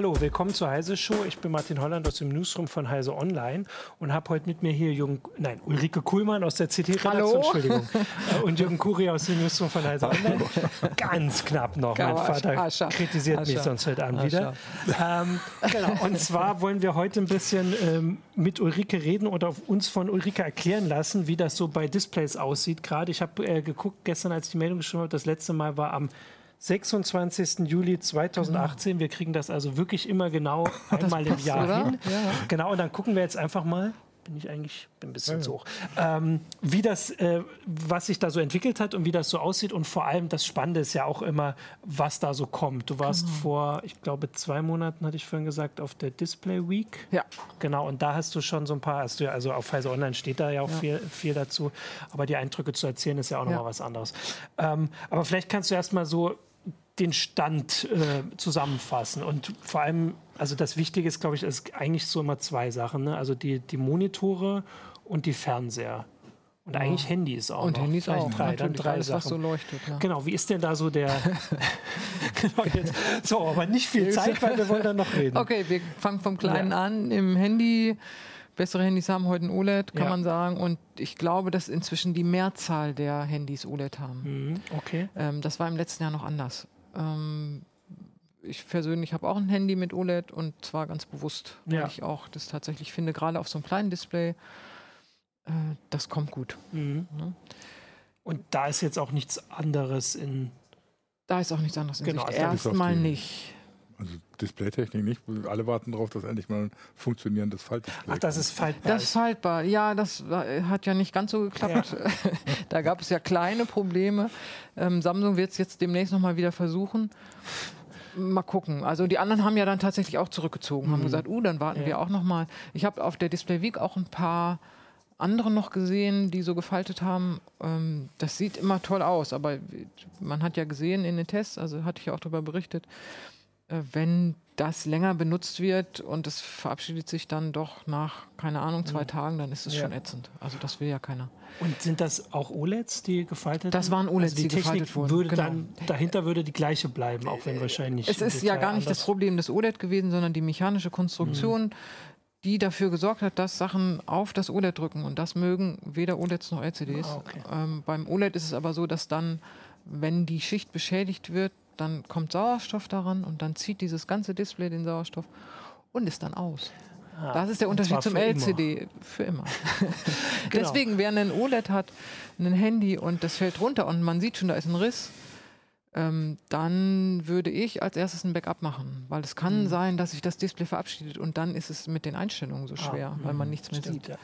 Hallo, willkommen zur Heise Show. Ich bin Martin Holland aus dem Newsroom von Heise Online und habe heute mit mir hier Jürgen, nein, Ulrike Kuhlmann aus der CT-Redaktion, Entschuldigung, äh, und Jürgen Kuri aus dem Newsroom von Heise Online. Ganz knapp noch. Mein Vater Ascha. kritisiert Ascha. mich sonst heute Abend wieder. Ähm, genau. Und zwar wollen wir heute ein bisschen ähm, mit Ulrike reden oder uns von Ulrike erklären lassen, wie das so bei Displays aussieht. Gerade ich habe äh, geguckt gestern, als ich die Meldung geschrieben habe, das letzte Mal war am 26. Juli 2018. Genau. Wir kriegen das also wirklich immer genau einmal passt, im Jahr oder? hin. Ja. Genau, und dann gucken wir jetzt einfach mal. Bin ich eigentlich bin ein bisschen ja. zu hoch. Ähm, wie das, äh, was sich da so entwickelt hat und wie das so aussieht und vor allem das Spannende ist ja auch immer, was da so kommt. Du warst genau. vor, ich glaube, zwei Monaten, hatte ich vorhin gesagt, auf der Display Week. Ja. Genau, und da hast du schon so ein paar, hast du, also auf Pfizer Online steht da ja auch ja. Viel, viel dazu, aber die Eindrücke zu erzählen ist ja auch nochmal ja. was anderes. Ähm, aber vielleicht kannst du erst mal so den Stand äh, zusammenfassen. Und vor allem, also das Wichtige ist, glaube ich, ist eigentlich so immer zwei Sachen. Ne? Also die, die Monitore und die Fernseher. Und ja. eigentlich Handys auch. Und noch. Handys Vielleicht auch. Drei, dann drei alles, Sachen. so leuchtet. Ja. Genau, wie ist denn da so der. genau, jetzt, so, aber nicht viel Zeit, weil wir wollen dann noch reden. Okay, wir fangen vom Kleinen ja. an. Im Handy bessere Handys haben heute ein OLED, kann ja. man sagen. Und ich glaube, dass inzwischen die Mehrzahl der Handys OLED haben. Mhm, okay. Ähm, das war im letzten Jahr noch anders. Ähm, ich persönlich habe auch ein Handy mit OLED und zwar ganz bewusst, weil ja. ich auch das tatsächlich finde, gerade auf so einem kleinen Display, äh, das kommt gut. Mhm. Ja. Und da ist jetzt auch nichts anderes in. Da ist auch nichts anderes in genau, Sicht. Also Erstmal nicht. Also Displaytechnik nicht. Alle warten darauf, dass endlich mal ein funktionierendes Faltdisplay Ach, das ist faltbar. Das ist faltbar. Ja, das hat ja nicht ganz so geklappt. Ja. da gab es ja kleine Probleme. Ähm, Samsung wird es jetzt demnächst nochmal wieder versuchen. Mal gucken. Also die anderen haben ja dann tatsächlich auch zurückgezogen, mhm. haben gesagt, uh, dann warten ja. wir auch nochmal. Ich habe auf der Display Week auch ein paar andere noch gesehen, die so gefaltet haben. Ähm, das sieht immer toll aus, aber man hat ja gesehen in den Tests, also hatte ich auch darüber berichtet, wenn das länger benutzt wird und es verabschiedet sich dann doch nach, keine Ahnung, zwei. Tagen, dann ist es ja. schon ätzend. Also das will ja keiner. Und sind das auch OLEDs, die gefaltet Das waren OLEDs, also die, die gefaltet wurden. Würde genau. dann, dahinter würde die gleiche bleiben, auch wenn wahrscheinlich. Es ist ja gar nicht das Problem des OLED gewesen, sondern die mechanische Konstruktion. Mhm die dafür gesorgt hat, dass Sachen auf das OLED drücken. Und das mögen weder OLEDs noch LCDs. Ah, okay. Ähm, beim OLED ist es aber so, dass dann, wenn die Schicht beschädigt wird, dann kommt Sauerstoff daran und dann zieht dieses ganze Display den Sauerstoff und ist dann aus. Ah, das ist der Unterschied zum für LCD. Immer. Für immer. genau. Deswegen, wer ein OLED hat, ein Handy und das fällt runter und man sieht schon, da ist ein Riss, ähm, dann würde ich als erstes ein Backup machen. Weil es kann mhm. sein, dass sich das Display verabschiedet und dann ist es mit den Einstellungen so ah, schwer, ah, weil man nichts mehr stimmt, sieht. Ja.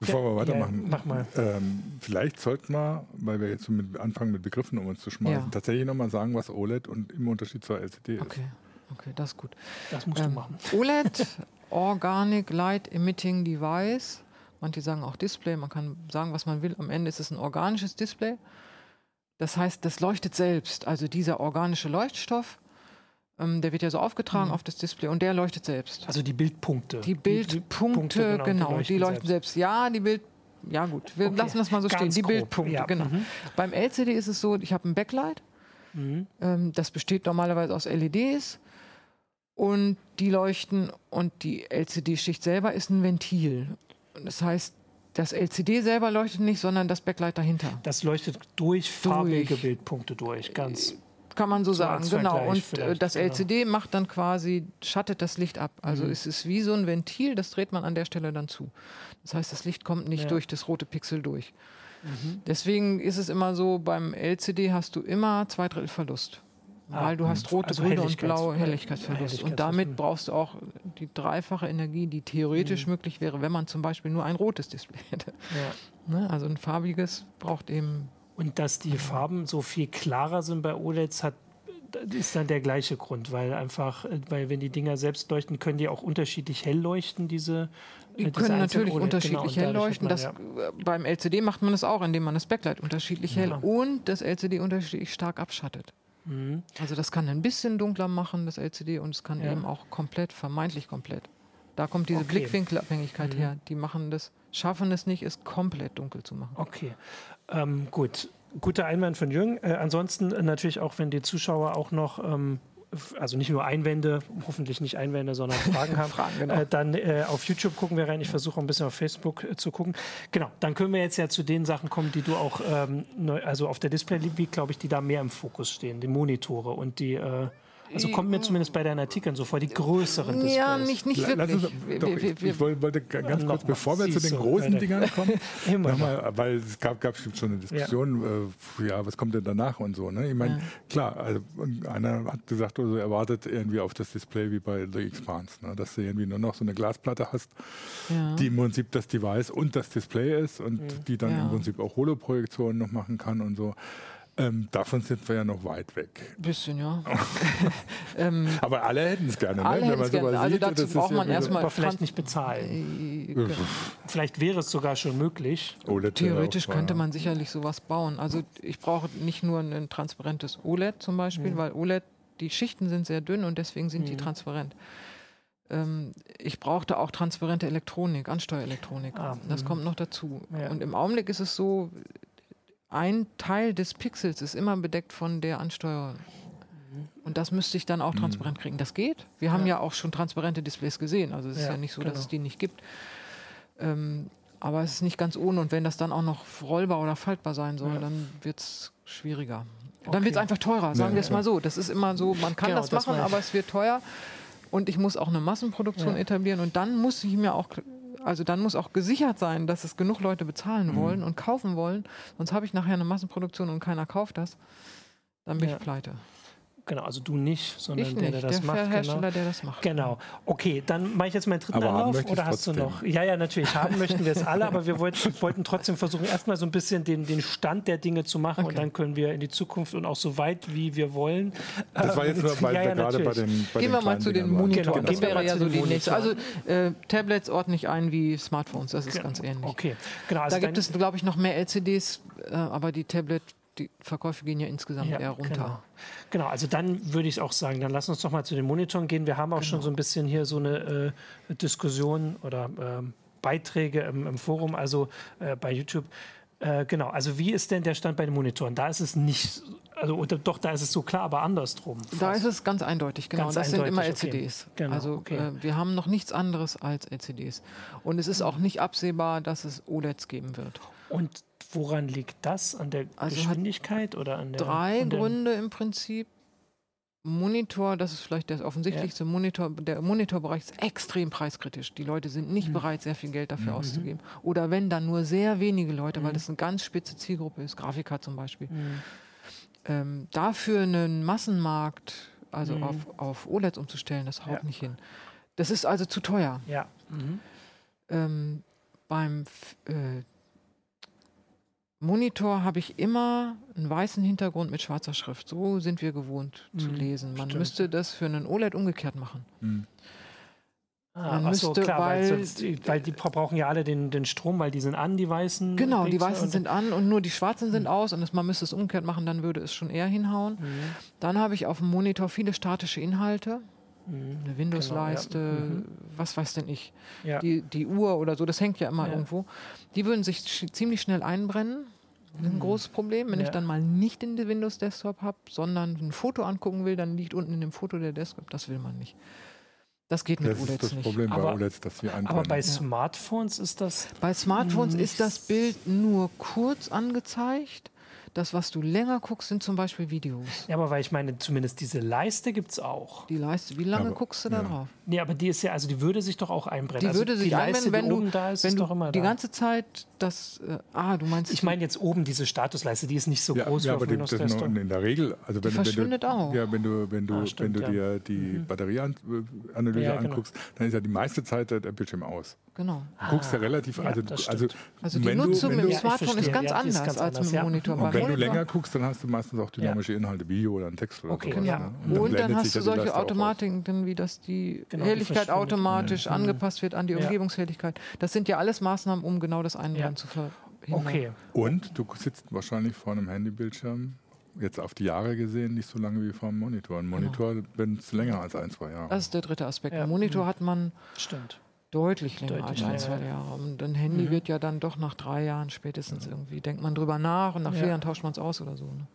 Bevor wir weitermachen, ja, mach mal. Ähm, vielleicht sollten wir, weil wir jetzt mit, anfangen mit Begriffen um uns zu schmeißen, ja. tatsächlich nochmal sagen, was OLED und im Unterschied zur LCD okay. ist. Okay, das ist gut. Das musst ähm, du machen. OLED, Organic Light Emitting Device. Manche sagen auch Display, man kann sagen, was man will. Am Ende ist es ein organisches Display. Das heißt, das leuchtet selbst. Also dieser organische Leuchtstoff ähm, der wird ja so aufgetragen mhm. auf das Display und der leuchtet selbst. Also die Bildpunkte. Die Bildpunkte, genau, genau, die leuchten, die leuchten selbst. selbst. Ja, die Bild. Ja gut, wir okay. lassen das mal so Ganz stehen. Die grob. Bildpunkte, ja. genau. Mhm. Beim LCD ist es so, ich habe ein Backlight. Mhm. Ähm, das besteht normalerweise aus LEDs und die leuchten und die LCD-Schicht selber ist ein Ventil. Das heißt, das LCD selber leuchtet nicht, sondern das Backlight dahinter. Das leuchtet durch farbige durch. Bildpunkte durch, ganz kann man so, sagen, genau. Und äh, das LCD genau. macht dann quasi, schattet das Licht ab. Also mhm. es ist wie so ein Ventil, das dreht man an der Stelle dann zu. Das heißt, das Licht kommt nicht ja. durch das rote Pixel durch. Mhm. Deswegen ist es immer so, beim LCD hast du immer zwei Drittel Verlust. Ah, weil du hast rote, also grüne und blaue Helligkeitsverlust. Und damit brauchst du auch die dreifache Energie, die theoretisch mhm. möglich wäre, wenn man zum Beispiel nur ein rotes Display hätte. Ja. Ne? Also ein farbiges braucht eben und dass die Farben so viel klarer sind bei OLEDs, hat, ist dann der gleiche Grund, weil einfach, weil wenn die Dinger selbst leuchten, können die auch unterschiedlich hell leuchten, diese. Die äh, können natürlich OLED. unterschiedlich genau, hell leuchten. Man, das, ja. Beim LCD macht man das auch, indem man das Backlight unterschiedlich ja. hell und das LCD unterschiedlich stark abschattet. Mhm. Also das kann ein bisschen dunkler machen, das LCD, und es kann ja. eben auch komplett, vermeintlich komplett. Da kommt diese okay. Blickwinkelabhängigkeit mhm. her. Die machen das, schaffen es nicht, es komplett dunkel zu machen. Okay. Ähm, gut, guter Einwand von Jürgen. Äh, ansonsten natürlich auch, wenn die Zuschauer auch noch ähm, also nicht nur Einwände, hoffentlich nicht Einwände, sondern Fragen haben, Fragen, genau. äh, dann äh, auf YouTube gucken wir rein. Ich versuche ein bisschen auf Facebook äh, zu gucken. Genau, dann können wir jetzt ja zu den Sachen kommen, die du auch, ähm, neu, also auf der Display, glaube ich, die da mehr im Fokus stehen, die Monitore und die äh, also kommt mir zumindest bei deinen Artikeln so vor, die größeren Displays. Ja, nicht, nicht wirklich. Uns, doch, ich, ich, wollte ganz kurz, bevor wir zu den großen so, Dingern kommen, nochmal, weil es gab, gab schon eine Diskussion, ja. Äh, ja. was kommt denn danach und so. Ne? Ich meine, ja. klar, also einer hat gesagt, also er wartet irgendwie auf das Display wie bei The Expanse, ne? dass du irgendwie nur noch so eine Glasplatte hast, ja. die im Prinzip das Device und das Display ist und die dann im Prinzip auch Holoprojektionen noch machen kann und so. Ähm, davon sind wir ja noch weit weg. Ein bisschen, ja. ähm, aber alle hätten es gerne, ne? wenn man sowas also sieht. Dazu braucht man erstmal aber vielleicht nicht bezahlen. Äh, vielleicht wäre es sogar schon möglich. OLED Theoretisch könnte man sicherlich sowas bauen. Also ich brauche nicht nur ein transparentes OLED zum Beispiel, mhm. weil OLED, die Schichten sind sehr dünn und deswegen sind mhm. die transparent ähm, ich brauchte auch transparente Elektronik, Ansteuerelektronik. Ah, das mhm. kommt noch dazu. Ja. Und im Augenblick ist es so, ein Teil des Pixels ist immer bedeckt von der Ansteuerung. Und das müsste ich dann auch mhm. transparent kriegen. Das geht. Wir haben ja, ja auch schon transparente Displays gesehen. Also es ist ja, ja nicht so, genau. dass es die nicht gibt. Ähm, aber es ist nicht ganz ohne. Und wenn das dann auch noch rollbar oder faltbar sein soll, ja. dann wird es schwieriger. Okay. Dann wird es einfach teurer, sagen wir es mal so. Das ist immer so, man kann genau, das machen, das aber es wird teuer. Und ich muss auch eine Massenproduktion etablieren. Und dann muss ich mir auch also dann muss auch gesichert sein, dass es genug Leute bezahlen mhm. wollen und kaufen wollen. Sonst habe ich nachher eine Massenproduktion und keiner kauft das. Dann bin ja. ich pleite. Genau, also du nicht, sondern ich der, der das der macht. Der Hersteller, genau. der das macht. Genau. Okay, dann mache ich jetzt meinen dritten aber Anlauf oder hast trotzdem. du noch? Ja, ja, natürlich. Haben möchten wir es alle, aber wir wollten, wollten trotzdem versuchen, erstmal so ein bisschen den, den Stand der Dinge zu machen okay. und dann können wir in die Zukunft und auch so weit, wie wir wollen. Das war jetzt nur, weil ja, ja, gerade bei den bei Gehen wir mal zu den Monitoren. Genau, das wäre ja so die nächste. Also äh, Tablets ordne ich ein wie Smartphones, das ist genau. ganz ähnlich. Okay, genau. Also da gibt es, glaube ich, noch mehr LCDs, äh, aber die Tablet die Verkäufe gehen ja insgesamt ja, eher runter. Genau. genau. also dann würde ich auch sagen, dann lass uns doch mal zu den Monitoren gehen. Wir haben auch genau. schon so ein bisschen hier so eine äh, Diskussion oder äh, Beiträge im, im, Forum, also äh, bei YouTube. Äh, genau, also wie ist denn der Stand bei den Monitoren? Da ist es nicht, also doch, da ist es so klar, aber andersrum. Fast. Da ist es ganz eindeutig, genau. Ganz das eindeutig, sind immer LCDs. Okay. Genau, also okay. Äh, wir haben noch nichts anderes als LCDs. Und es ist auch nicht absehbar, dass es OLEDs geben wird. Und woran liegt das? An der also Geschwindigkeit oder an der? Drei Gründe im Prinzip. Monitor, das ist vielleicht das offensichtlichste ja. Monitor, der Monitorbereich ist extrem preiskritisch. Die Leute sind nicht mhm. bereit, sehr viel Geld dafür mhm. auszugeben. Oder wenn dann nur sehr wenige Leute, mhm. weil das eine ganz spitze Zielgruppe ist, Grafiker zum Beispiel. Mhm. Ähm, dafür einen Massenmarkt, also mhm. auf, auf OLEDs umzustellen, das haut ja. nicht hin. Das ist also zu teuer. Ja. Mhm. Ähm, beim äh, Monitor habe ich immer einen weißen Hintergrund mit schwarzer Schrift. So sind wir gewohnt mhm, zu lesen. Man stimmt. müsste das für einen OLED umgekehrt machen. Mhm. Ah, Man müsste, so, klar, weil, weil, sonst, weil, die brauchen ja alle den, den Strom, weil die sind an, die weißen. Genau, die weißen sind an und nur die schwarzen sind mhm. aus und das, man müsste es umgekehrt machen, dann würde es schon eher hinhauen. Mhm. Dann habe ich auf dem Monitor viele statische Inhalte. Mhm. Eine Windows-Leiste, genau, ja. Mhm. was weiß denn ich, ja. die, die Uhr oder so, das hängt ja immer ja. irgendwo. Die würden sich sch ziemlich schnell einbrennen. Das ist ein mhm. großes Problem. Wenn ich dann mal nicht in den Windows Desktop habe, sondern ein Foto angucken will, dann liegt unten in dem Foto der Desktop. Das will man nicht. Das geht mit das OLEDs nicht. Das ist das Problem bei OLEDs, dass wir Aber bei Smartphones ist das. Bei Smartphones ist das Bild nur kurz angezeigt. Das, was du länger guckst, sind zum Beispiel Videos. Ja, aber weil ich meine, zumindest diese Leiste gibt es auch. Die Leiste, wie lange aber, guckst du da ja. drauf? Nee, aber die ist ja, also die würde sich doch auch einbrennen. Die also würde sich die Leiste, einbrennen, wenn du, da ist, wenn du doch immer die da. ganze Zeit das, äh, ah, du meinst... Ich meine jetzt oben diese Statusleiste, die ist nicht so ja, groß ja, aber die, das ist in der Regel, also wenn, die verschwindet wenn du, auch. Ja, wenn du, wenn du, ah, stimmt, wenn du dir die mhm. Batterieanalyse ja, genau. anguckst, dann ist ja die meiste Zeit der Bildschirm aus. Genau. Du guckst ja relativ, also, also, also die Nutzung mit dem Smartphone ist ganz anders ganz als mit dem Monitor. Und wenn du länger guckst, dann hast du meistens auch dynamische Inhalte, Video oder ein Text oder okay, sowas. Ja. Ne? Und, dann, hast du solche Automatiken, wie dass die genau, Helligkeit automatisch ja. angepasst wird an die Umgebungshelligkeit. Das sind ja alles Maßnahmen, um genau das Einbrennen zu verhindern. Okay. Und du sitzt wahrscheinlich vor einem Handybildschirm jetzt auf die Jahre gesehen nicht so lange wie vor dem Monitor. Ein genau. Monitor genau. bin es länger als ein, zwei Jahre. Das ist der dritte Aspekt. Ja. Ein Monitor hat man Stimmt. Deutlich länger deutlich als ein, zwei Jahre. Und ein Handy mhm. wird ja dann doch nach drei Jahren spätestens irgendwie, denkt man drüber nach und nach vier Jahren tauscht man es aus oder so. Ne?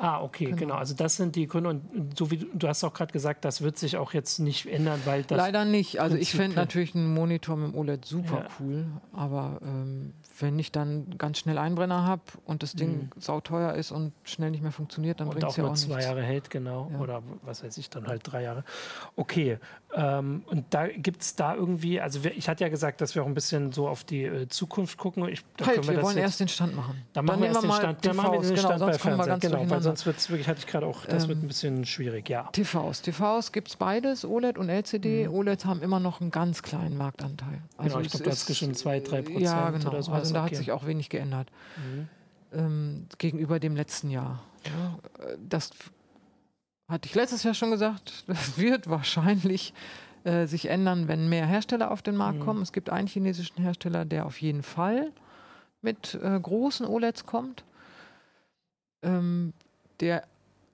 Ah, okay, genau. genau. Also das sind die Gründe. Und so wie du, du hast auch gerade gesagt, das wird sich auch jetzt nicht ändern, weil das. Leider nicht. Also ich fände natürlich einen Monitor mit dem OLED super ja. cool. Aber ähm, wenn ich dann ganz schnell Einbrenner habe und das Ding mhm. sauteuer ist und schnell nicht mehr funktioniert, dann bringt es ja auch nur zwei Jahre hält, genau. Ja. Oder was weiß ich, dann halt drei Jahre. Okay. Ähm, und da gibt es da irgendwie, also ich hatte ja gesagt, dass wir auch ein bisschen so auf die äh, Zukunft gucken. Ich, halt, wir, wir wollen erst den Stand machen. Dann, dann machen wir erst den Stand. Dann machen wir den genau, Stand bei Fernseher. Genau, weil sonst wird es wirklich, hatte ich gerade auch, das ähm, wird ein bisschen schwierig, ja. TVs. TVs gibt es beides, OLED und LCD. Mhm. OLEDs haben immer noch einen ganz kleinen Marktanteil. Genau, also genau, ich glaube, das ist schon 2, 3 Prozent ja, genau. oder so. Also da okay. hat sich auch wenig geändert. Mhm. Ähm, gegenüber dem letzten Jahr. Ja, das hatte ich letztes Jahr schon gesagt, das wird wahrscheinlich äh, sich ändern, wenn mehr Hersteller auf den Markt mhm. kommen. Es gibt einen chinesischen Hersteller, der auf jeden Fall mit äh, großen OLEDs kommt, ähm, der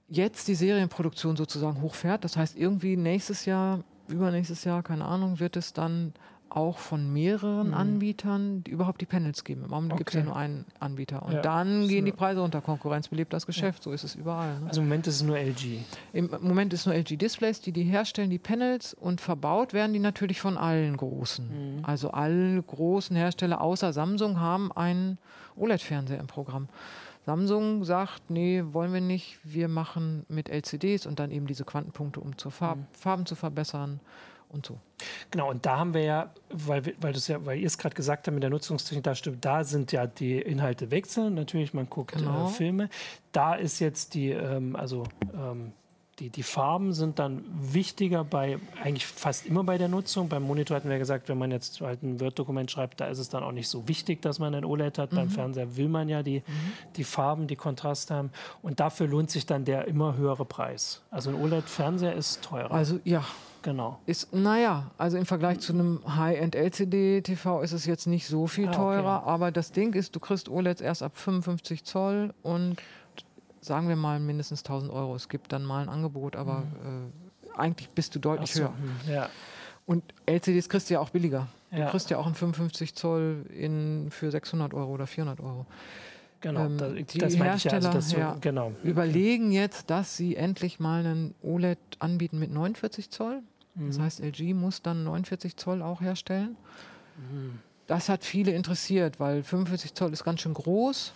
jetzt die Serienproduktion sozusagen hochfährt. Das heißt, irgendwie nächstes Jahr, übernächstes Jahr, keine Ahnung, wird es dann auch von mehreren mhm. Anbietern die überhaupt die Panels geben. Im Moment okay. gibt es ja nur einen Anbieter. Und ja. dann gehen die Preise unter. Konkurrenz belebt das Geschäft. Ja. So ist es überall. Ne? Also im Moment ist es nur LG. Im Moment ist es nur LG Displays, die die herstellen, die Panels. Und verbaut werden die natürlich von allen großen. Mhm. Also alle großen Hersteller außer Samsung haben einen OLED-Fernseher im Programm. Samsung sagt, nee, wollen wir nicht. Wir machen mit LCDs und dann eben diese Quantenpunkte, um zur Farb, mhm. Farben zu verbessern und so. Genau, und da haben wir ja, weil, weil, ja, weil ihr es gerade gesagt habt mit der Nutzungstechnik, da stimmt, da sind ja die Inhalte wechseln. Natürlich, man guckt genau. äh, Filme. Da ist jetzt die, ähm, also ähm, die, die Farben sind dann wichtiger bei eigentlich fast immer bei der Nutzung. Beim Monitor hatten wir gesagt, wenn man jetzt halt ein Word-Dokument schreibt, da ist es dann auch nicht so wichtig, dass man ein OLED hat. Mhm. Beim Fernseher will man ja die, mhm. die Farben, die Kontraste haben. Und dafür lohnt sich dann der immer höhere Preis. Also ein OLED-Fernseher ist teurer. Also ja, Genau. Ist, naja, also im Vergleich zu einem High-End-LCD-TV ist es jetzt nicht so viel ah, teurer, okay. aber das Ding ist, du kriegst OLEDs erst ab 55 Zoll und sagen wir mal mindestens 1000 Euro. Es gibt dann mal ein Angebot, aber mhm. äh, eigentlich bist du deutlich so, höher. Hm, ja. Und LCDs kriegst du ja auch billiger. Ja. Du kriegst ja auch einen 55 Zoll in, für 600 Euro oder 400 Euro. Genau, ähm, die das Hersteller ja, also so, ja, genau. überlegen jetzt, dass sie endlich mal einen OLED anbieten mit 49 Zoll. Das mhm. heißt, LG muss dann 49 Zoll auch herstellen. Mhm. Das hat viele interessiert, weil 45 Zoll ist ganz schön groß.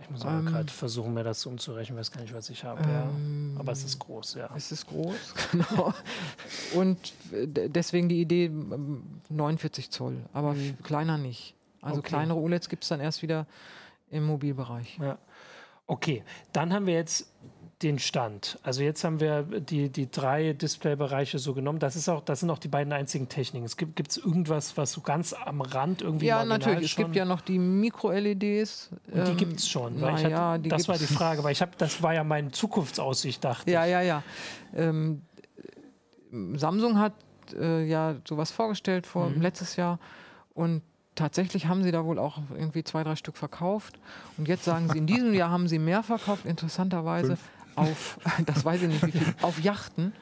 Ich muss ähm, gerade versuchen, mir das umzurechnen, ich weiß gar nicht, was ich habe. Ähm, ja. Aber es ist groß, ja. Es ist groß, genau. Und deswegen die Idee 49 ähm, Zoll, aber mhm. kleiner nicht. Also okay. kleinere OLEDs gibt es dann erst wieder im Mobilbereich. Ja. Okay, dann haben wir jetzt den Stand. Also jetzt haben wir die, die drei Displaybereiche so genommen. Das, ist auch, das sind auch die beiden einzigen Techniken. Es gibt es irgendwas, was so ganz am Rand irgendwie Ja, natürlich. Es gibt ja noch die Mikro-LEDs. Und die ähm, gibt es schon. Hatte, ja, das war die Frage, weil ich habe, das war ja meine Zukunftsaussicht, dachte ja, ich. Ja, ja, ja. Ähm, Samsung hat äh, ja sowas vorgestellt vor mhm. letztes Jahr und tatsächlich haben sie da wohl auch irgendwie zwei, drei Stück verkauft. Und jetzt sagen sie, in diesem Jahr haben sie mehr verkauft, interessanterweise. Fünf auf, das weiß ich nicht wie viel, auf Yachten.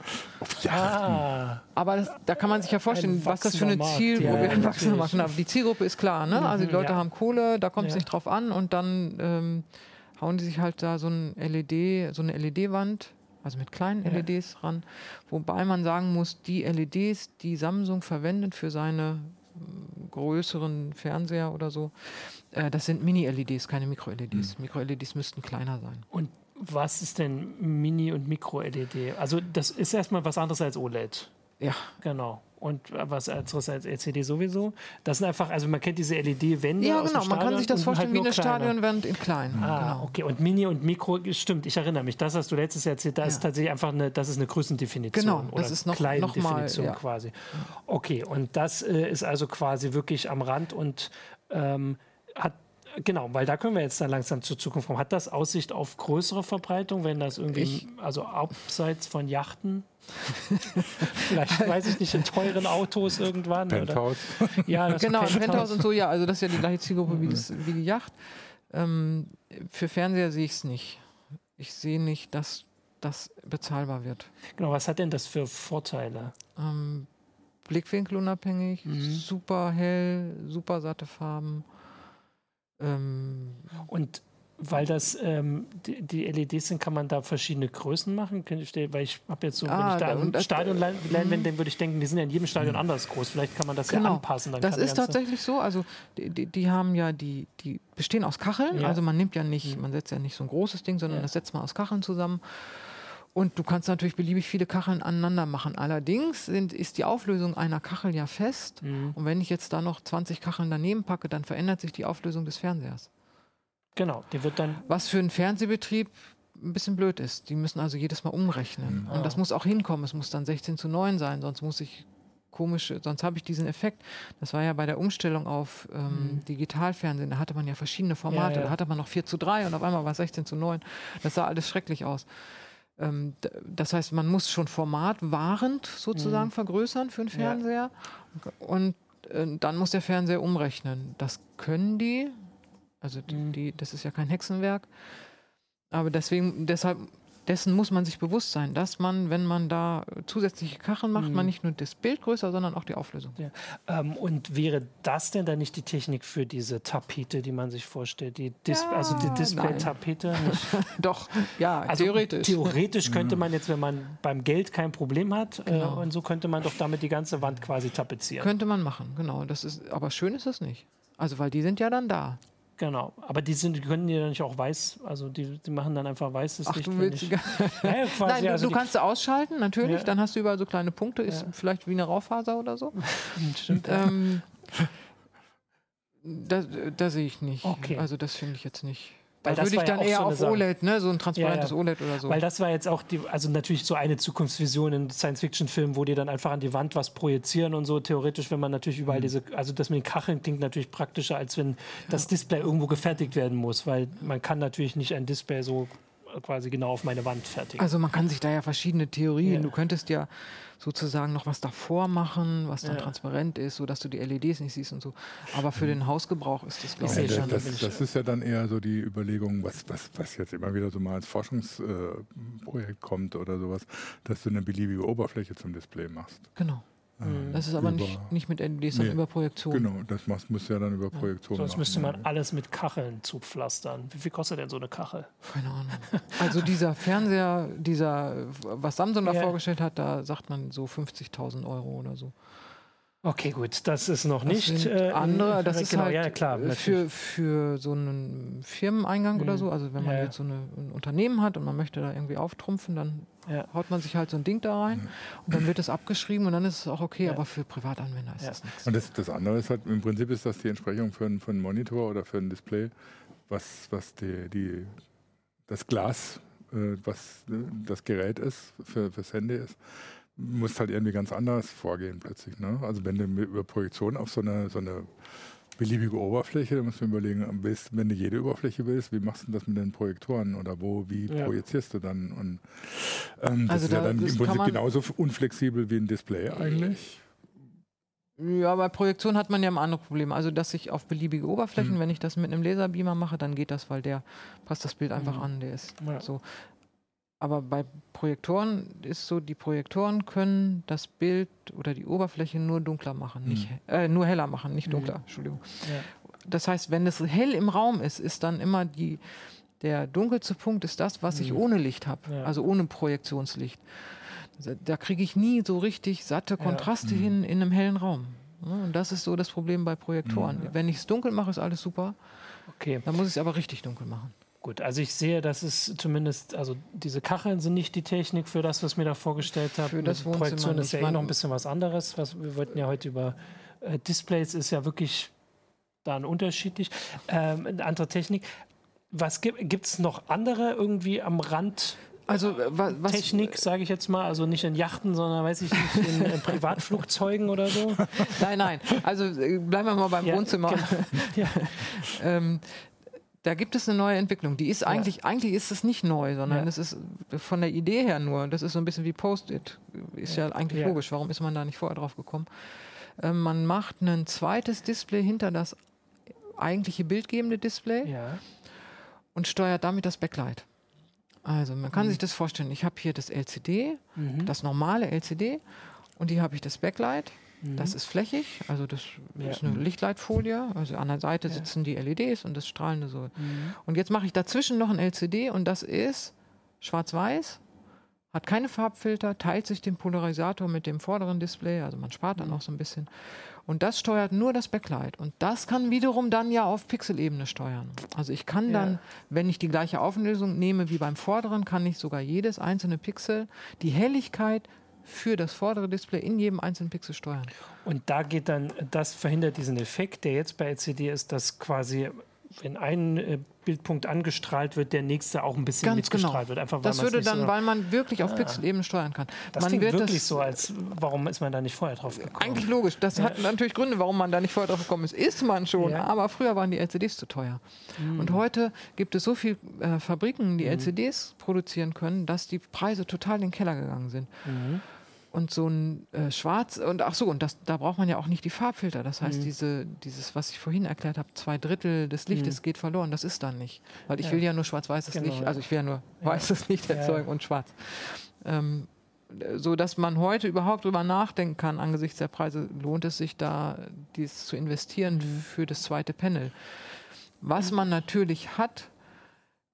Auf Yachten. Ah. Aber das, da kann man sich ja vorstellen, was das für eine Ziel, ja, Markt haben. Die Zielgruppe ist klar, ne? Also die Leute ja. haben Kohle, da kommt es ja. nicht drauf an und dann ähm, hauen die sich halt da so ein LED, so eine LED-Wand, also mit kleinen LEDs ran. Wobei man sagen muss, die LEDs, die Samsung verwendet für seine hm, größeren Fernseher oder so, äh, das sind Mini-LEDs, keine Mikro-LEDs. Mhm. Mikro-LEDs müssten kleiner sein. Und was ist denn Mini- und Micro-LED? Also das ist erstmal was anderes als OLED. Ja. Genau. Und was anderes als LCD sowieso. Das sind einfach, also man kennt diese LED-Wände. Ja, genau, man kann sich das vorstellen halt wie eine Stadionwand in klein. Ah, genau. okay. Und Mini und Mikro, stimmt, ich erinnere mich. Das hast du letztes Jahr erzählt, da ja. ist tatsächlich einfach eine, das ist eine Größendefinition. Genau, das oder ist noch, Kleindefinition noch mal, ja. quasi. Okay, und das äh, ist also quasi wirklich am Rand und ähm, hat Genau, weil da können wir jetzt dann langsam zur Zukunft kommen. Hat das Aussicht auf größere Verbreitung, wenn das irgendwie, ich, also abseits von Yachten? Vielleicht, weiß ich nicht, in teuren Autos irgendwann. Penthouse. Oder? Ja, das genau, Penthouse. Penthouse und so, ja, also das ist ja die gleiche Zielgruppe wie, das, wie die Yacht. Ähm, für Fernseher sehe ich es nicht. Ich sehe nicht, dass das bezahlbar wird. Genau, was hat denn das für Vorteile? Ähm, Blickwinkelunabhängig, mhm. super hell, super satte Farben. Ähm, und weil das ähm, die, die, LEDs sind, kann man da verschiedene Größen machen? Weil ich habe jetzt so, ah, wenn ich da an äh, Stadion Leinwände denke, würde ich denken, die sind ja in jedem Stadion anders groß. Vielleicht kann man das genau. ja anpassen. Dann das ist tatsächlich so. Also die, die, die, haben ja die, die bestehen aus Kacheln. Ja. Also man nimmt ja nicht, mhm. man setzt ja nicht so ein großes Ding, sondern ja. das setzt man aus Kacheln zusammen. Und du kannst natürlich beliebig viele Kacheln aneinander machen. Allerdings sind, ist die Auflösung einer Kachel ja fest. Mhm. Und wenn ich jetzt da noch 20 Kacheln daneben packe, dann verändert sich die Auflösung des Fernsehers. Genau, die wird dann. Was für einen Fernsehbetrieb ein bisschen blöd ist. Die müssen also jedes Mal umrechnen. Mhm. Und das muss auch hinkommen. Es muss dann 16 zu 9 sein, sonst muss ich komische, sonst habe ich diesen Effekt. Das war ja bei der Umstellung auf ähm, mhm. Digitalfernsehen, da hatte man ja verschiedene Formate. Ja, ja. Da hatte man noch 4 zu 3 und auf einmal war es 16 zu 9. Das sah alles schrecklich aus. Ähm, das heißt, man muss schon formatwahrend sozusagen mhm. vergrößern für einen Fernseher. Ja. Und äh, dann muss der Fernseher umrechnen. Das können die, also mhm. die, das ist ja kein Hexenwerk. Aber deswegen, deshalb, dessen muss man sich bewusst sein, dass man, wenn man da zusätzliche Kacheln macht, mhm. man nicht nur das Bild größer, sondern auch die Auflösung. Ja. Ähm, und wäre das denn dann nicht die Technik für diese Tapete, die man sich vorstellt? Die Dis ja, also die Display-Tapete? Doch, ja, also theoretisch. Theoretisch könnte man jetzt, wenn man beim Geld kein Problem hat, äh, genau. äh, und so könnte man doch damit die ganze Wand quasi tapezieren. Könnte man machen, genau. Das ist, aber schön ist es nicht. Also, weil die sind ja dann da. Genau, aber die sind, die können die dann nicht auch weiß, also die, die machen dann einfach weißes Ach, Licht. Du willst ich, ja, Nein, du, also du kannst sie ausschalten, natürlich, ja. dann hast du überall so kleine Punkte, ist ja. vielleicht wie eine Raufaser oder so. Stimmt. Ähm, da, da sehe ich nicht. Okay. Also das finde ich jetzt nicht. Weil da würde ich dann eher so auf OLED, ne? so ein transparentes ja, ja. OLED oder so. Weil das war jetzt auch, die, also natürlich so eine Zukunftsvision in Science-Fiction-Filmen, wo die dann einfach an die Wand was projizieren und so. Theoretisch, wenn man natürlich überall mhm. diese, also das mit den Kacheln klingt natürlich praktischer, als wenn ja. das Display irgendwo gefertigt werden muss, weil man kann natürlich nicht ein Display so quasi genau auf meine Wand fertigen. Also man kann sich da ja verschiedene Theorien, du könntest ja sozusagen noch was davor machen, was dann ja. transparent ist, sodass du die LEDs nicht siehst und so. Aber für den Hausgebrauch ist das, glaube ich, ja, das, das, das, ist ja dann eher so die Überlegung, was, was, was jetzt immer wieder so mal als Forschungsprojekt äh, kommt oder sowas, dass du eine beliebige Oberfläche zum Display machst. Genau. Mhm. Das ist aber nicht, nicht mit LEDs, sondern nee, über Projektion. Genau, das muss, muss ja dann über Projektion ja. Sonst müsste man alles mit Kacheln zupflastern. Wie viel kostet denn so eine Kachel? Keine Ahnung. Also dieser Fernseher, dieser, was Samsung da vorgestellt hat, da sagt man so 50.000 Euro oder so. Okay, gut, das ist noch das nicht äh, andere. Das ist genau, halt ja, klar, für, für so einen Firmeneingang mhm. oder so. Also wenn man ja. jetzt so eine, ein Unternehmen hat und man möchte da irgendwie auftrumpfen, dann ja. haut man sich halt so ein Ding da rein und dann wird es abgeschrieben und dann ist es auch okay. Aber für Privatanwender ist das nichts. Und das, das, andere ist halt, im Prinzip ist das die Entsprechung für, einen, für einen Monitor oder für ein Display, was, was die, die, das Glas, äh, was äh, das Gerät ist, für, fürs Handy ist musst halt irgendwie ganz anders vorgehen plötzlich. Ne? Also wenn du über Projektion auf so eine, so eine beliebige Oberfläche, dann musst du überlegen, wenn du jede Oberfläche willst, wie machst du das mit den Projektoren oder wo, wie ja. projizierst du dann? Und ähm, das also ist da, ja dann im Prinzip genauso unflexibel wie ein Display eigentlich. Ja, bei Projektion hat man ja ein anderes Problem. Also, dass ich auf beliebige Oberflächen, mhm. wenn ich das mit einem Laserbeamer mache, dann geht das, weil der passt das Bild einfach mhm. an. Der ist ja. so. Aber bei Projektoren ist so, die Projektoren können das Bild oder die Oberfläche nur dunkler machen, mhm. nicht, äh, nur heller machen, nicht dunkler, mhm. Entschuldigung. Ja. Das heißt, wenn es hell im Raum ist, ist dann immer die, der dunkelste Punkt ist das, was ich mhm. ohne Licht habe, ja. also ohne Projektionslicht. Da kriege ich nie so richtig satte Kontraste ja. hin in einem hellen Raum. Und das ist so das Problem bei Projektoren. Mhm. Wenn ich es dunkel mache, ist alles super. Okay. Dann muss ich es aber richtig dunkel machen. Gut, also ich sehe, dass es zumindest, also diese Kacheln sind nicht die Technik für das, was mir da vorgestellt habe. Für das Projektion ist ja eh noch ein bisschen was anderes. Was, wir wollten ja heute über äh, Displays, ist ja wirklich dann unterschiedlich. Ähm, eine andere Technik. Was gibt es noch andere irgendwie am Rand also was, Technik, sage ich jetzt mal, also nicht in Yachten, sondern weiß ich nicht, in, in Privatflugzeugen oder so? Nein, nein. Also äh, bleiben wir mal beim ja, Wohnzimmer. Genau. Ja. ähm, da gibt es eine neue Entwicklung. Die ist eigentlich, ja. eigentlich ist es nicht neu, sondern ja. es ist von der Idee her nur. Das ist so ein bisschen wie Post-it. Ist ja, ja eigentlich logisch. Warum ist man da nicht vorher drauf gekommen? Äh, man macht ein zweites Display hinter das eigentliche bildgebende Display und steuert damit das Backlight. Also man kann mhm. sich das vorstellen. Ich habe hier das LCD, mhm. das normale LCD und hier habe ich das Backlight Mhm. Das ist flächig, also das ja. ist eine Lichtleitfolie. Also an der Seite ja. sitzen die LEDs und das strahlende so. Mhm. Und jetzt mache ich dazwischen noch ein LCD und das ist schwarz-weiß, hat keine Farbfilter, teilt sich den Polarisator mit dem vorderen Display, also man spart dann mhm. auch so ein bisschen. Und das steuert nur das Backlight. Und das kann wiederum dann ja auf Pixelebene steuern. Also ich kann dann, ja. wenn ich die gleiche Auflösung nehme wie beim vorderen, kann ich sogar jedes einzelne Pixel, die Helligkeit für das vordere Display in jedem einzelnen Pixel steuern. Und da geht dann, das verhindert diesen Effekt, der jetzt bei LCD ist, dass quasi wenn ein äh, Bildpunkt angestrahlt wird, der nächste auch ein bisschen Ganz mitgestrahlt genau. wird. Einfach, das würde dann, so weil man wirklich auf ah. Pixelebene steuern kann. Das man klingt wirklich das so, als warum ist man da nicht vorher drauf gekommen? Eigentlich logisch. Das ja. hat natürlich Gründe, warum man da nicht vorher drauf gekommen ist. Ist man schon, ja. aber früher waren die LCDs zu teuer. Mhm. Und heute gibt es so viele äh, Fabriken, die mhm. LCDs produzieren können, dass die Preise total in den Keller gegangen sind. Mhm und so ein äh, Schwarz und ach so und das, da braucht man ja auch nicht die Farbfilter. Das heißt, mhm. diese, dieses, was ich vorhin erklärt habe, zwei Drittel des Lichtes mhm. geht verloren. Das ist dann nicht, weil ich ja. will ja nur schwarz-weißes genau, Licht, also ich will ja nur ja. weißes Licht erzeugen ja. und schwarz. Ähm, so dass man heute überhaupt drüber nachdenken kann, angesichts der Preise, lohnt es sich da, dies zu investieren mhm. für das zweite Panel. Was man natürlich hat,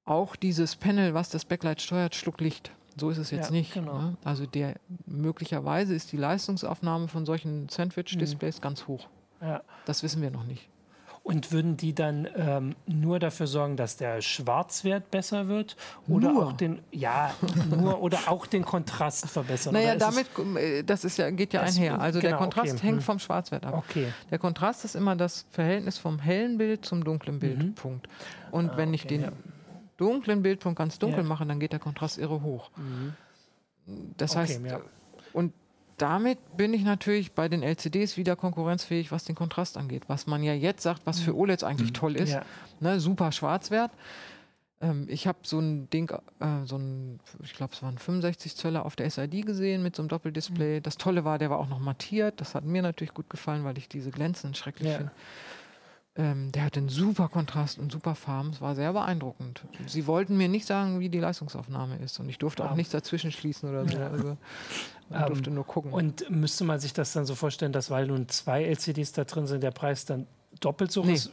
auch dieses Panel, was das Backlight steuert, schluckt Licht. So ist es jetzt ja, nicht. Genau. Ne? Also der möglicherweise ist die Leistungsaufnahme von solchen Sandwich-Displays mhm. ganz hoch. Ja. Das wissen wir noch nicht. Und würden die dann ähm, nur dafür sorgen, dass der Schwarzwert besser wird oder nur. auch den ja nur oder auch den Kontrast verbessern? Naja, damit äh, das ist ja geht ja einher. Also genau, der Kontrast okay. hängt hm. vom Schwarzwert ab. Okay. Der Kontrast ist immer das Verhältnis vom hellen Bild zum dunklen Bildpunkt. Mhm. Und ah, wenn ich den ja dunklen Bildpunkt ganz dunkel ja. machen, dann geht der Kontrast irre hoch. Mhm. Das okay, heißt, ja. und damit bin ich natürlich bei den LCDs wieder konkurrenzfähig, was den Kontrast angeht. Was man ja jetzt sagt, was für mhm. OLEDs eigentlich mhm. toll ist. Ja. Ne, super Schwarzwert. Ähm, ich habe so ein Ding, äh, so ein, ich glaube, es waren 65 Zöller auf der SID gesehen mit so einem Doppeldisplay. Mhm. Das Tolle war, der war auch noch mattiert. Das hat mir natürlich gut gefallen, weil ich diese Glänzen schrecklich finde. Ähm, der hat einen super Kontrast und super Farben. Es war sehr beeindruckend. Sie wollten mir nicht sagen, wie die Leistungsaufnahme ist. Und ich durfte auch nichts dazwischen schließen oder so. Also, man durfte um, nur gucken. Und müsste man sich das dann so vorstellen, dass weil nun zwei LCDs da drin sind, der Preis dann doppelt so nee. ist?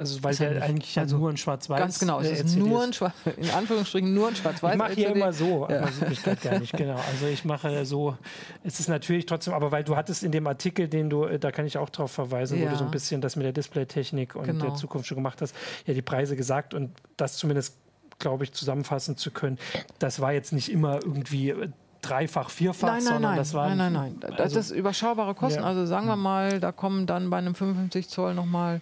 Also weil der eigentlich also nur ein Schwarz-Weiß Ganz genau, es ist nur ein Schwarz, in Anführungsstrichen nur ein Schwarz-Weiß. Ich mache hier immer so, ja. aber Wirklichkeit gar nicht, genau. Also ich mache so, es ist natürlich trotzdem, aber weil du hattest in dem Artikel, den du, da kann ich auch drauf verweisen, ja. wo du so ein bisschen das mit der Displaytechnik und genau. der Zukunft schon gemacht hast, ja die Preise gesagt und das zumindest, glaube ich, zusammenfassen zu können. Das war jetzt nicht immer irgendwie dreifach, vierfach, nein, nein, sondern nein, das war nein, nein, nein. Das also, ist überschaubare Kosten. Ja. Also sagen wir mal, da kommen dann bei einem 55 Zoll nochmal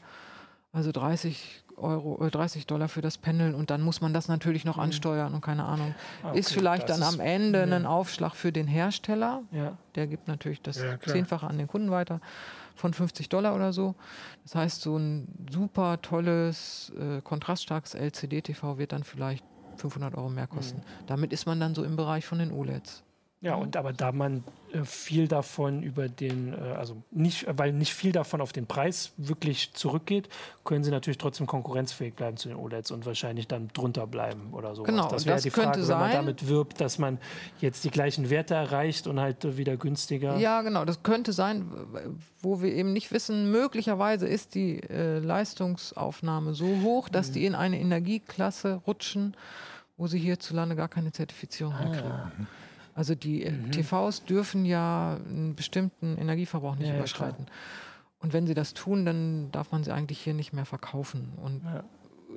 also 30 Euro, äh, 30 Dollar für das Pendeln und dann muss man das natürlich noch mhm. ansteuern und keine Ahnung. Ah, okay, ist vielleicht dann am Ende ja. ein Aufschlag für den Hersteller. Ja. Der gibt natürlich das ja, Zehnfache an den Kunden weiter von 50 Dollar oder so. Das heißt, so ein super tolles, äh, kontraststarkes LCD-TV wird dann vielleicht 500 Euro mehr kosten. Mhm. Damit ist man dann so im Bereich von den OLEDs. Ja, und aber da man äh, viel davon über den, äh, also nicht, weil nicht viel davon auf den Preis wirklich zurückgeht, können sie natürlich trotzdem konkurrenzfähig bleiben zu den OLEDs und wahrscheinlich dann drunter bleiben oder so. Genau, das wäre die Frage, sein, wenn man damit wirbt, dass man jetzt die gleichen Werte erreicht und halt wieder günstiger. Ja, genau, das könnte sein, wo wir eben nicht wissen, möglicherweise ist die äh, Leistungsaufnahme so hoch, dass mhm. die in eine Energieklasse rutschen, wo sie hierzulande gar keine Zertifizierung ah, kriegen. Ja. Also die äh, mhm. TVs dürfen ja einen bestimmten Energieverbrauch nicht ja, überschreiten. Ja, und wenn sie das tun, dann darf man sie eigentlich hier nicht mehr verkaufen. Und ja.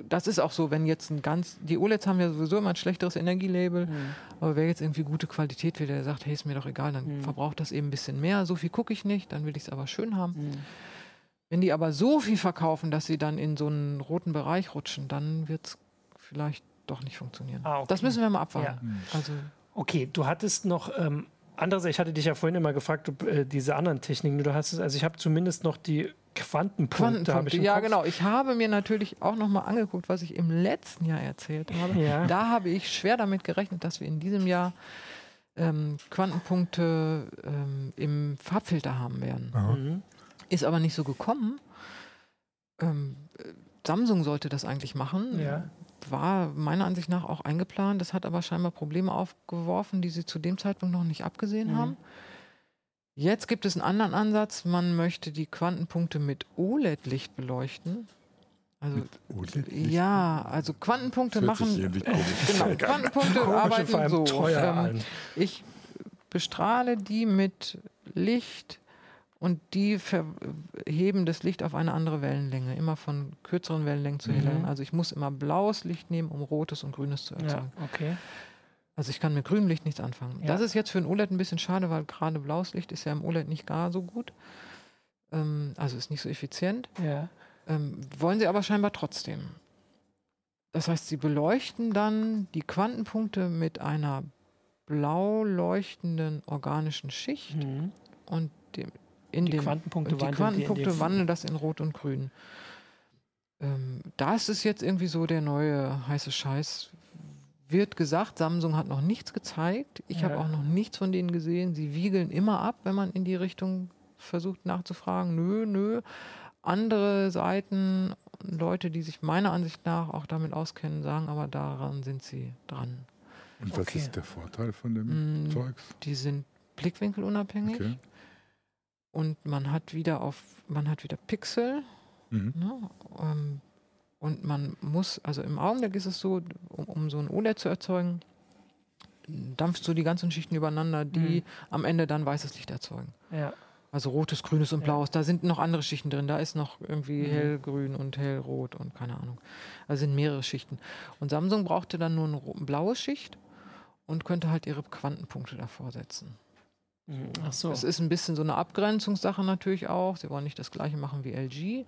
das ist auch so, wenn jetzt ein ganz, die OLEDs haben ja sowieso immer ein schlechteres Energielabel, mhm. aber wer jetzt irgendwie gute Qualität will, der sagt, hey, ist mir doch egal, dann mhm. verbraucht das eben ein bisschen mehr. So viel gucke ich nicht, dann will ich es aber schön haben. Mhm. Wenn die aber so viel verkaufen, dass sie dann in so einen roten Bereich rutschen, dann wird es vielleicht doch nicht funktionieren. Ah, okay. Das müssen wir mal abwarten. Also Okay, du hattest noch ähm, andere, ich hatte dich ja vorhin immer gefragt, ob äh, diese anderen Techniken, du hast es, also ich habe zumindest noch die Quantenpunkte. Quantenpunkte ja, Kopf. genau. Ich habe mir natürlich auch noch mal angeguckt, was ich im letzten Jahr erzählt habe. Ja. Da habe ich schwer damit gerechnet, dass wir in diesem Jahr ähm, Quantenpunkte ähm, im Farbfilter haben werden. Mhm. Ist aber nicht so gekommen. Ähm, Samsung sollte das eigentlich machen. Ja war meiner Ansicht nach auch eingeplant. Das hat aber scheinbar Probleme aufgeworfen, die sie zu dem Zeitpunkt noch nicht abgesehen mhm. haben. Jetzt gibt es einen anderen Ansatz. Man möchte die Quantenpunkte mit OLED-Licht beleuchten. Also, ja, also Quantenpunkte machen. Genau, Quantenpunkte arbeiten so. Ähm, ich bestrahle die mit Licht und die heben das Licht auf eine andere Wellenlänge, immer von kürzeren Wellenlängen zu helleren. Mhm. Also ich muss immer blaues Licht nehmen, um rotes und grünes zu erzeugen. Ja, okay. Also ich kann mit grünem Licht nichts anfangen. Ja. Das ist jetzt für ein OLED ein bisschen schade, weil gerade blaues Licht ist ja im OLED nicht gar so gut. Ähm, also ist nicht so effizient. Ja. Ähm, wollen sie aber scheinbar trotzdem. Das heißt, sie beleuchten dann die Quantenpunkte mit einer blau leuchtenden organischen Schicht mhm. und dem, in die dem, Quantenpunkte, die Quantenpunkte wandeln das in Rot und Grün. Ähm, das ist jetzt irgendwie so der neue heiße Scheiß. Wird gesagt, Samsung hat noch nichts gezeigt. Ich ja. habe auch noch nichts von denen gesehen. Sie wiegeln immer ab, wenn man in die Richtung versucht nachzufragen. Nö, nö andere Seiten, Leute, die sich meiner Ansicht nach auch damit auskennen, sagen aber, daran sind sie dran. Und was okay. ist der Vorteil von dem mm, Zeugs? Die sind blickwinkelunabhängig. Okay. Und man hat wieder auf, man hat wieder Pixel. Mhm. Ne, ähm, und man muss, also im Augenblick ist es so, um, um so ein OLED zu erzeugen, dampfst du die ganzen Schichten übereinander, die mhm. am Ende dann weißes Licht erzeugen. Ja. Also rotes, grünes und blaues. Ja. Da sind noch andere Schichten drin. Da ist noch irgendwie mhm. hellgrün und hellrot und keine Ahnung. Also sind mehrere Schichten. Und Samsung brauchte dann nur eine blaue Schicht und könnte halt ihre Quantenpunkte davor setzen. Mhm. Ach so. Das ist ein bisschen so eine Abgrenzungssache natürlich auch. Sie wollen nicht das gleiche machen wie LG.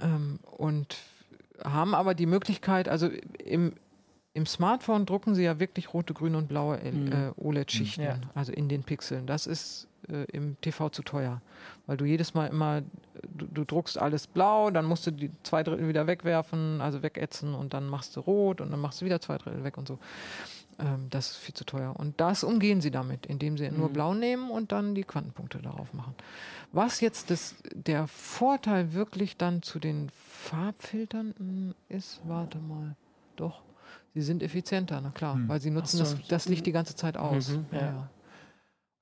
Ähm, und haben aber die Möglichkeit, also im, im Smartphone drucken sie ja wirklich rote, grüne und blaue mhm. äh, OLED-Schichten, ja. also in den Pixeln. Das ist äh, im TV zu teuer. Weil du jedes Mal immer, du, du, druckst alles blau, dann musst du die zwei Drittel wieder wegwerfen, also wegätzen und dann machst du rot und dann machst du wieder zwei Drittel weg und so. Ähm, das ist viel zu teuer. Und das umgehen sie damit, indem sie mhm. nur blau nehmen und dann die Quantenpunkte darauf machen. Was jetzt das, der Vorteil wirklich dann zu den Farbfiltern hm, ist, warte mal, doch. Sie sind effizienter, na klar, hm. weil sie nutzen so. das, das, Licht die ganze Zeit aus. Mhm, ja. Ja.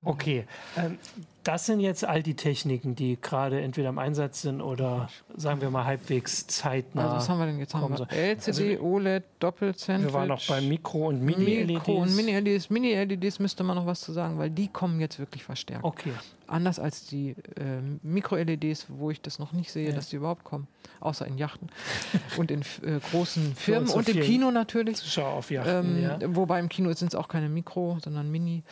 Okay, ähm, das sind jetzt all die Techniken, die gerade entweder im Einsatz sind oder sagen wir mal halbwegs zeitnah. Also was haben wir denn jetzt? Haben wir LCD, also, OLED, Doppelsandwich. Wir waren noch bei Mikro- und Mini-LEDs. Mikro und Mini-LEDs. Mini-LEDs müsste man noch was zu sagen, weil die kommen jetzt wirklich verstärkt. Okay. Anders als die äh, Mikro-LEDs, wo ich das noch nicht sehe, ja. dass die überhaupt kommen. Außer in Yachten und in äh, großen Firmen und im Kino natürlich. Zuschauer auf Yachten, ähm, ja. Wobei im Kino sind es auch keine Mikro, sondern Mini.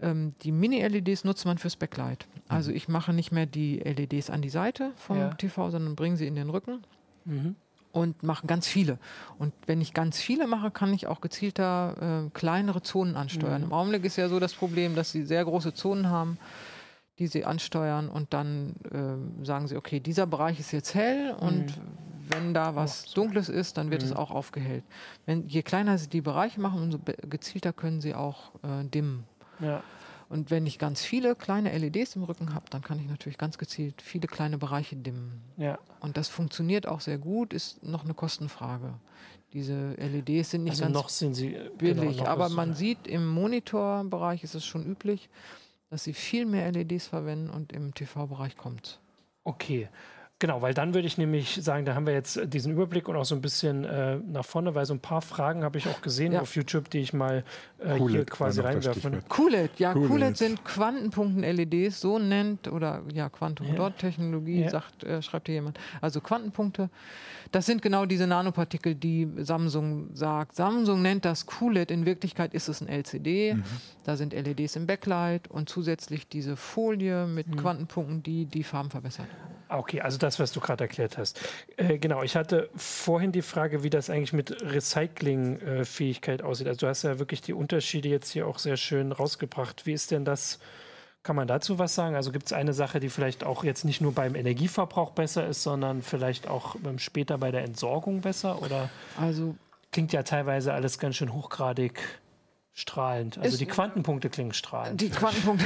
Ähm, die Mini-LEDs nutzt man fürs Backlight. Also mhm. ich mache nicht mehr die LEDs an die Seite vom ja. TV, sondern bringe sie in den Rücken. Mhm. Und mache ganz viele. Und wenn ich ganz viele mache, kann ich auch gezielter äh, kleinere Zonen ansteuern. Mhm. Im Augenblick ist ja so das Problem, dass sie sehr große Zonen haben, die sie ansteuern und dann äh, sagen sie, okay, dieser Bereich ist jetzt hell und mhm. wenn da was oh, Dunkles ist, dann wird es mhm. auch aufgehellt. Wenn, je kleiner sie die Bereiche machen, umso gezielter können sie auch äh, dimmen. Ja. Und wenn ich ganz viele kleine LEDs im Rücken habe, dann kann ich natürlich ganz gezielt viele kleine Bereiche dimmen. Ja. Und das funktioniert auch sehr gut, ist noch eine Kostenfrage. Diese LEDs sind nicht also ganz noch sind sie, billig, genau, aber man sieht im Monitorbereich ist es schon üblich, dass sie viel mehr LEDs verwenden und im TV-Bereich kommt. Okay. Genau, weil dann würde ich nämlich sagen, da haben wir jetzt diesen Überblick und auch so ein bisschen äh, nach vorne, weil so ein paar Fragen habe ich auch gesehen ja. auf YouTube, die ich mal äh, hier quasi reinwerfe. QLED, ja, QLED, QLED sind Quantenpunkten-LEDs, so nennt, oder ja, Quantum-Dot-Technologie, ja. sagt, äh, schreibt hier jemand. Also Quantenpunkte, das sind genau diese Nanopartikel, die Samsung sagt. Samsung nennt das QLED, in Wirklichkeit ist es ein LCD, mhm. da sind LEDs im Backlight und zusätzlich diese Folie mit mhm. Quantenpunkten, die die Farben verbessert. Ah, okay, also das, was du gerade erklärt hast. Äh, genau, ich hatte vorhin die Frage, wie das eigentlich mit Recyclingfähigkeit äh, aussieht. Also du hast ja wirklich die Unterschiede jetzt hier auch sehr schön rausgebracht. Wie ist denn das? Kann man dazu was sagen? Also gibt es eine Sache, die vielleicht auch jetzt nicht nur beim Energieverbrauch besser ist, sondern vielleicht auch ähm, später bei der Entsorgung besser? Oder also klingt ja teilweise alles ganz schön hochgradig strahlend. Also ist, die Quantenpunkte klingen strahlend. Die Quantenpunkte,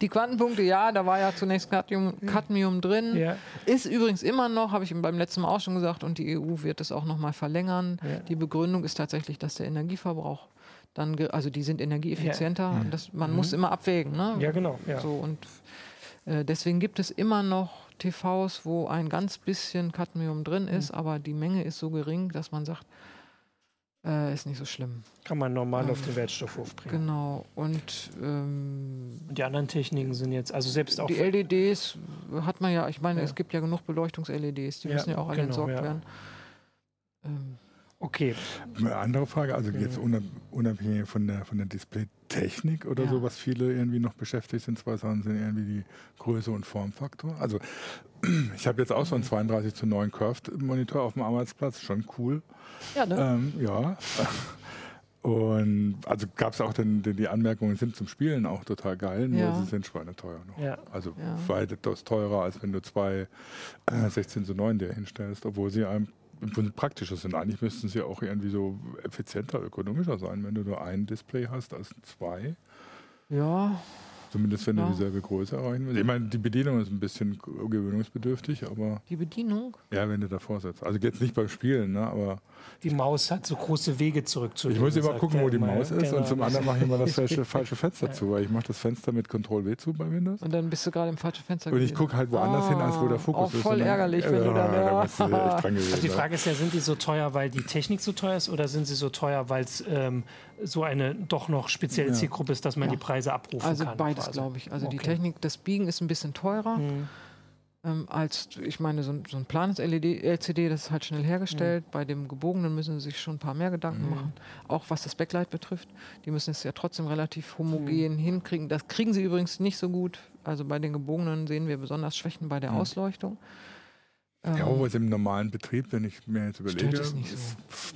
die Quantenpunkte, ja, da war ja zunächst Cadmium, Cadmium drin. Ja. Ist übrigens immer noch, habe ich beim letzten Mal auch schon gesagt, und die EU wird es auch noch mal verlängern. Ja. Die Begründung ist tatsächlich, dass der Energieverbrauch dann, also die sind energieeffizienter. Ja. Das, man mhm. muss immer abwägen. Ne? Ja, genau. So, und äh, deswegen gibt es immer noch TVs, wo ein ganz bisschen Cadmium drin ist, mhm. aber die Menge ist so gering, dass man sagt, äh, ist nicht so schlimm. Kann man normal ähm, auf den Wertstoffhof bringen. Genau. Und, ähm, und, die anderen Techniken sind jetzt, also selbst auch. Die LEDs hat man ja, ich meine, ja. es gibt ja genug Beleuchtungs-LEDs, die ja, müssen ja auch alle genau, entsorgt ja. werden. Ähm, okay. Eine andere Frage, also jetzt unabhängig von der, von der Display-Technik oder so, was viele irgendwie noch beschäftigt sind, zwei Sachen sind irgendwie die Größe und Formfaktor. Also ich habe jetzt auch so einen 32 zu 9 Curved Monitor auf dem Arbeitsplatz, schon cool. Ja, ne? Ähm, ja. Und also gab es auch den, den, die Anmerkungen sind zum Spielen auch total geil, nur ja. sie sind schweineteuer noch. Ja. Also ja. weitaus teurer, als wenn du zwei äh, 16 zu 9 dir hinstellst, obwohl sie einem praktischer sind. Eigentlich müssten sie auch irgendwie so effizienter, ökonomischer sein, wenn du nur ein Display hast als zwei. Ja, Zumindest wenn ja. du dieselbe Größe erreichen willst. Ich meine, die Bedienung ist ein bisschen gewöhnungsbedürftig, aber. Die Bedienung? Ja, wenn du davor sitzt. Also jetzt nicht beim Spielen, ne, aber. Die Maus hat so große Wege zurückzulegen. Ich muss immer gucken, wo die Maus ist genau. und zum anderen mache ich immer das falsche, falsche Fenster ja. zu, weil ich mache das Fenster mit Ctrl W zu bei Windows. Und dann bist du gerade im falschen Fenster. Und ich gucke halt woanders ah, hin, als wo der Fokus auch ist. Voll ärgerlich, wenn du dann. Ja. Da also die Frage ist ja, sind die so teuer, weil die Technik so teuer ist oder sind sie so teuer, weil es ähm, so eine doch noch spezielle Zielgruppe ist, dass man die Preise abrufen also kann? Also beides, glaube ich. Also okay. die Technik, das Biegen ist ein bisschen teurer. Hm. Ähm, als, ich meine, so ein, so ein planes LCD, das ist halt schnell hergestellt. Mhm. Bei dem gebogenen müssen sie sich schon ein paar mehr Gedanken mhm. machen, auch was das Backlight betrifft. Die müssen es ja trotzdem relativ homogen mhm. hinkriegen. Das kriegen sie übrigens nicht so gut. Also bei den gebogenen sehen wir besonders Schwächen bei der mhm. Ausleuchtung. Ja, aber ähm, im normalen Betrieb, wenn ich mir jetzt überlege, so.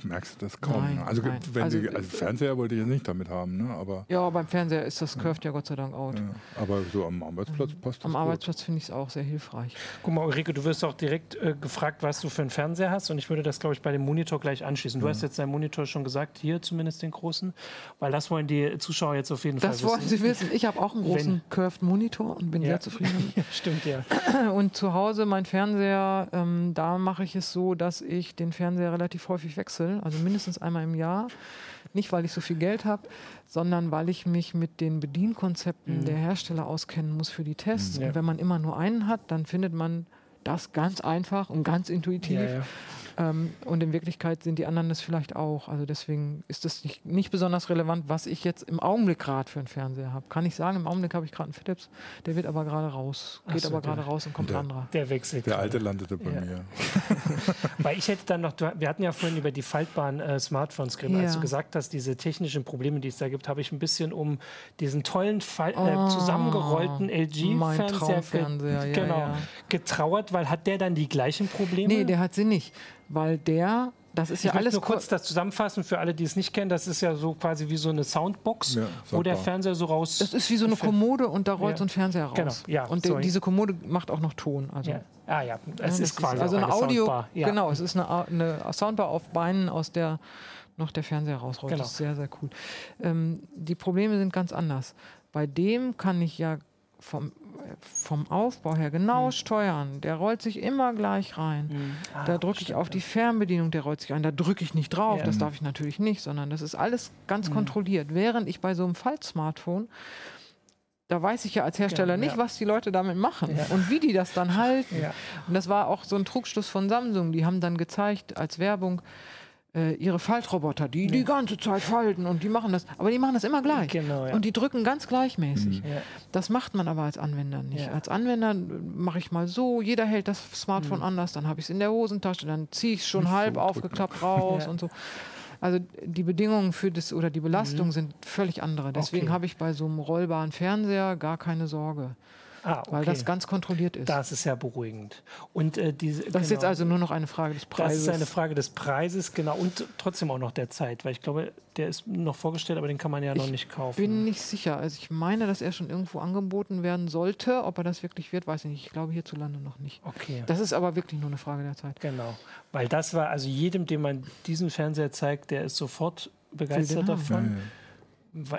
Merkst du das kaum. Nein, also, nein. Wenn also, die, also Fernseher wollte ich jetzt nicht damit haben, ne? aber ja, beim Fernseher ist das curved ja, ja Gott sei Dank out. Ja, aber so am Arbeitsplatz mhm. passt das Am gut. Arbeitsplatz finde ich es auch sehr hilfreich. Guck mal, Ulrike, du wirst auch direkt äh, gefragt, was du für einen Fernseher hast und ich würde das, glaube ich, bei dem Monitor gleich anschließen. Du hast jetzt deinen Monitor schon gesagt, hier zumindest den großen, weil das wollen die Zuschauer jetzt auf jeden das Fall wissen. Das wollen sie wissen. Ich habe auch einen großen wenn, curved Monitor und bin sehr zufrieden. ja, stimmt, ja. Und zu Hause mein Fernseher, ähm, da mache mache ich es so, dass ich den Fernseher relativ häufig wechsle, also mindestens einmal im Jahr. Nicht, weil ich so viel Geld habe, sondern weil ich mich mit den Bedienkonzepten mhm. der Hersteller auskennen muss für die Tests. Ja. Und wenn man immer nur einen hat, dann findet man das ganz einfach und ganz intuitiv. Ja, ja. Ähm, und in Wirklichkeit sind die anderen das vielleicht auch. Also deswegen ist das nicht, nicht besonders relevant, was ich jetzt im Augenblick gerade für einen Fernseher habe. Kann ich sagen, im Augenblick habe ich gerade einen Philips, der wird aber gerade raus, geht so, aber gerade raus und kommt der, ein anderer. Der wechselt. Der alte landete bei ja. mir. Weil ich hätte dann noch, wir hatten ja vorhin über die faltbaren äh, Smartphones geredet. Ja. Als du gesagt hast, diese technischen Probleme, die es da gibt, habe ich ein bisschen um diesen tollen Fall, äh, oh, zusammengerollten LG-Fernseher ge genau, ja, getrauert, weil hat der dann die gleichen Probleme? Nee, der hat sie nicht weil der das ist ich ja alles. nur kurz das zusammenfassen für alle, die es nicht kennen. Das ist ja so quasi wie so eine Soundbox, ja, wo der Fernseher so raus. Das ist wie so eine Kommode und da rollt ja. so ein Fernseher raus. Genau, ja. Und de, diese Kommode macht auch noch Ton. Also. Ja. Ah ja, es ist quasi also eine, eine Audio. Soundbar. Genau, es ist eine, eine, Soundbar auf Beinen, aus der noch der Fernseher rausrollt. Genau. Das ist sehr sehr cool. Ähm, die Probleme sind ganz anders. Bei dem kann ich ja vom vom Aufbau her genau mhm. steuern. Der rollt sich immer gleich rein. Mhm. Ah, da drücke ich auf die Fernbedienung, der rollt sich ein. Da drücke ich nicht drauf, ja. das darf ich natürlich nicht, sondern das ist alles ganz mhm. kontrolliert. Während ich bei so einem Faltsmartphone da weiß ich ja als Hersteller ja, nicht, ja. was die Leute damit machen ja. und wie die das dann halten. Und das war auch so ein Trugschluss von Samsung. Die haben dann gezeigt als Werbung, ihre Faltroboter, die ja. die ganze Zeit falten und die machen das, aber die machen das immer gleich. Genau, ja. Und die drücken ganz gleichmäßig. Mhm. Ja. Das macht man aber als Anwender nicht. Als Anwender mache ich mal so, jeder hält das Smartphone mhm. anders, dann habe ich es in der Hosentasche, dann ziehe ich es schon nicht halb so aufgeklappt raus und so. Also die Bedingungen für das oder die Belastung mhm. sind völlig andere. Deswegen okay. habe ich bei so einem rollbaren Fernseher gar keine Sorge. Ah, okay. Weil das ganz kontrolliert ist. Das ist ja beruhigend. Und, äh, diese, das genau, ist jetzt genau. also nur noch eine Frage des Preises. Das ist eine Frage des Preises, genau. Und trotzdem auch noch der Zeit, weil ich glaube, der ist noch vorgestellt, aber den kann man ja ich noch nicht kaufen. Ich bin nicht sicher. Also ich meine, dass er schon irgendwo angeboten werden sollte. Ob er das wirklich wird, weiß ich nicht. Ich glaube hierzulande noch nicht. Okay. Das ist aber wirklich nur eine Frage der Zeit. Genau. Weil das war, also jedem, dem man diesen Fernseher zeigt, der ist sofort begeistert davon. Ja, ja.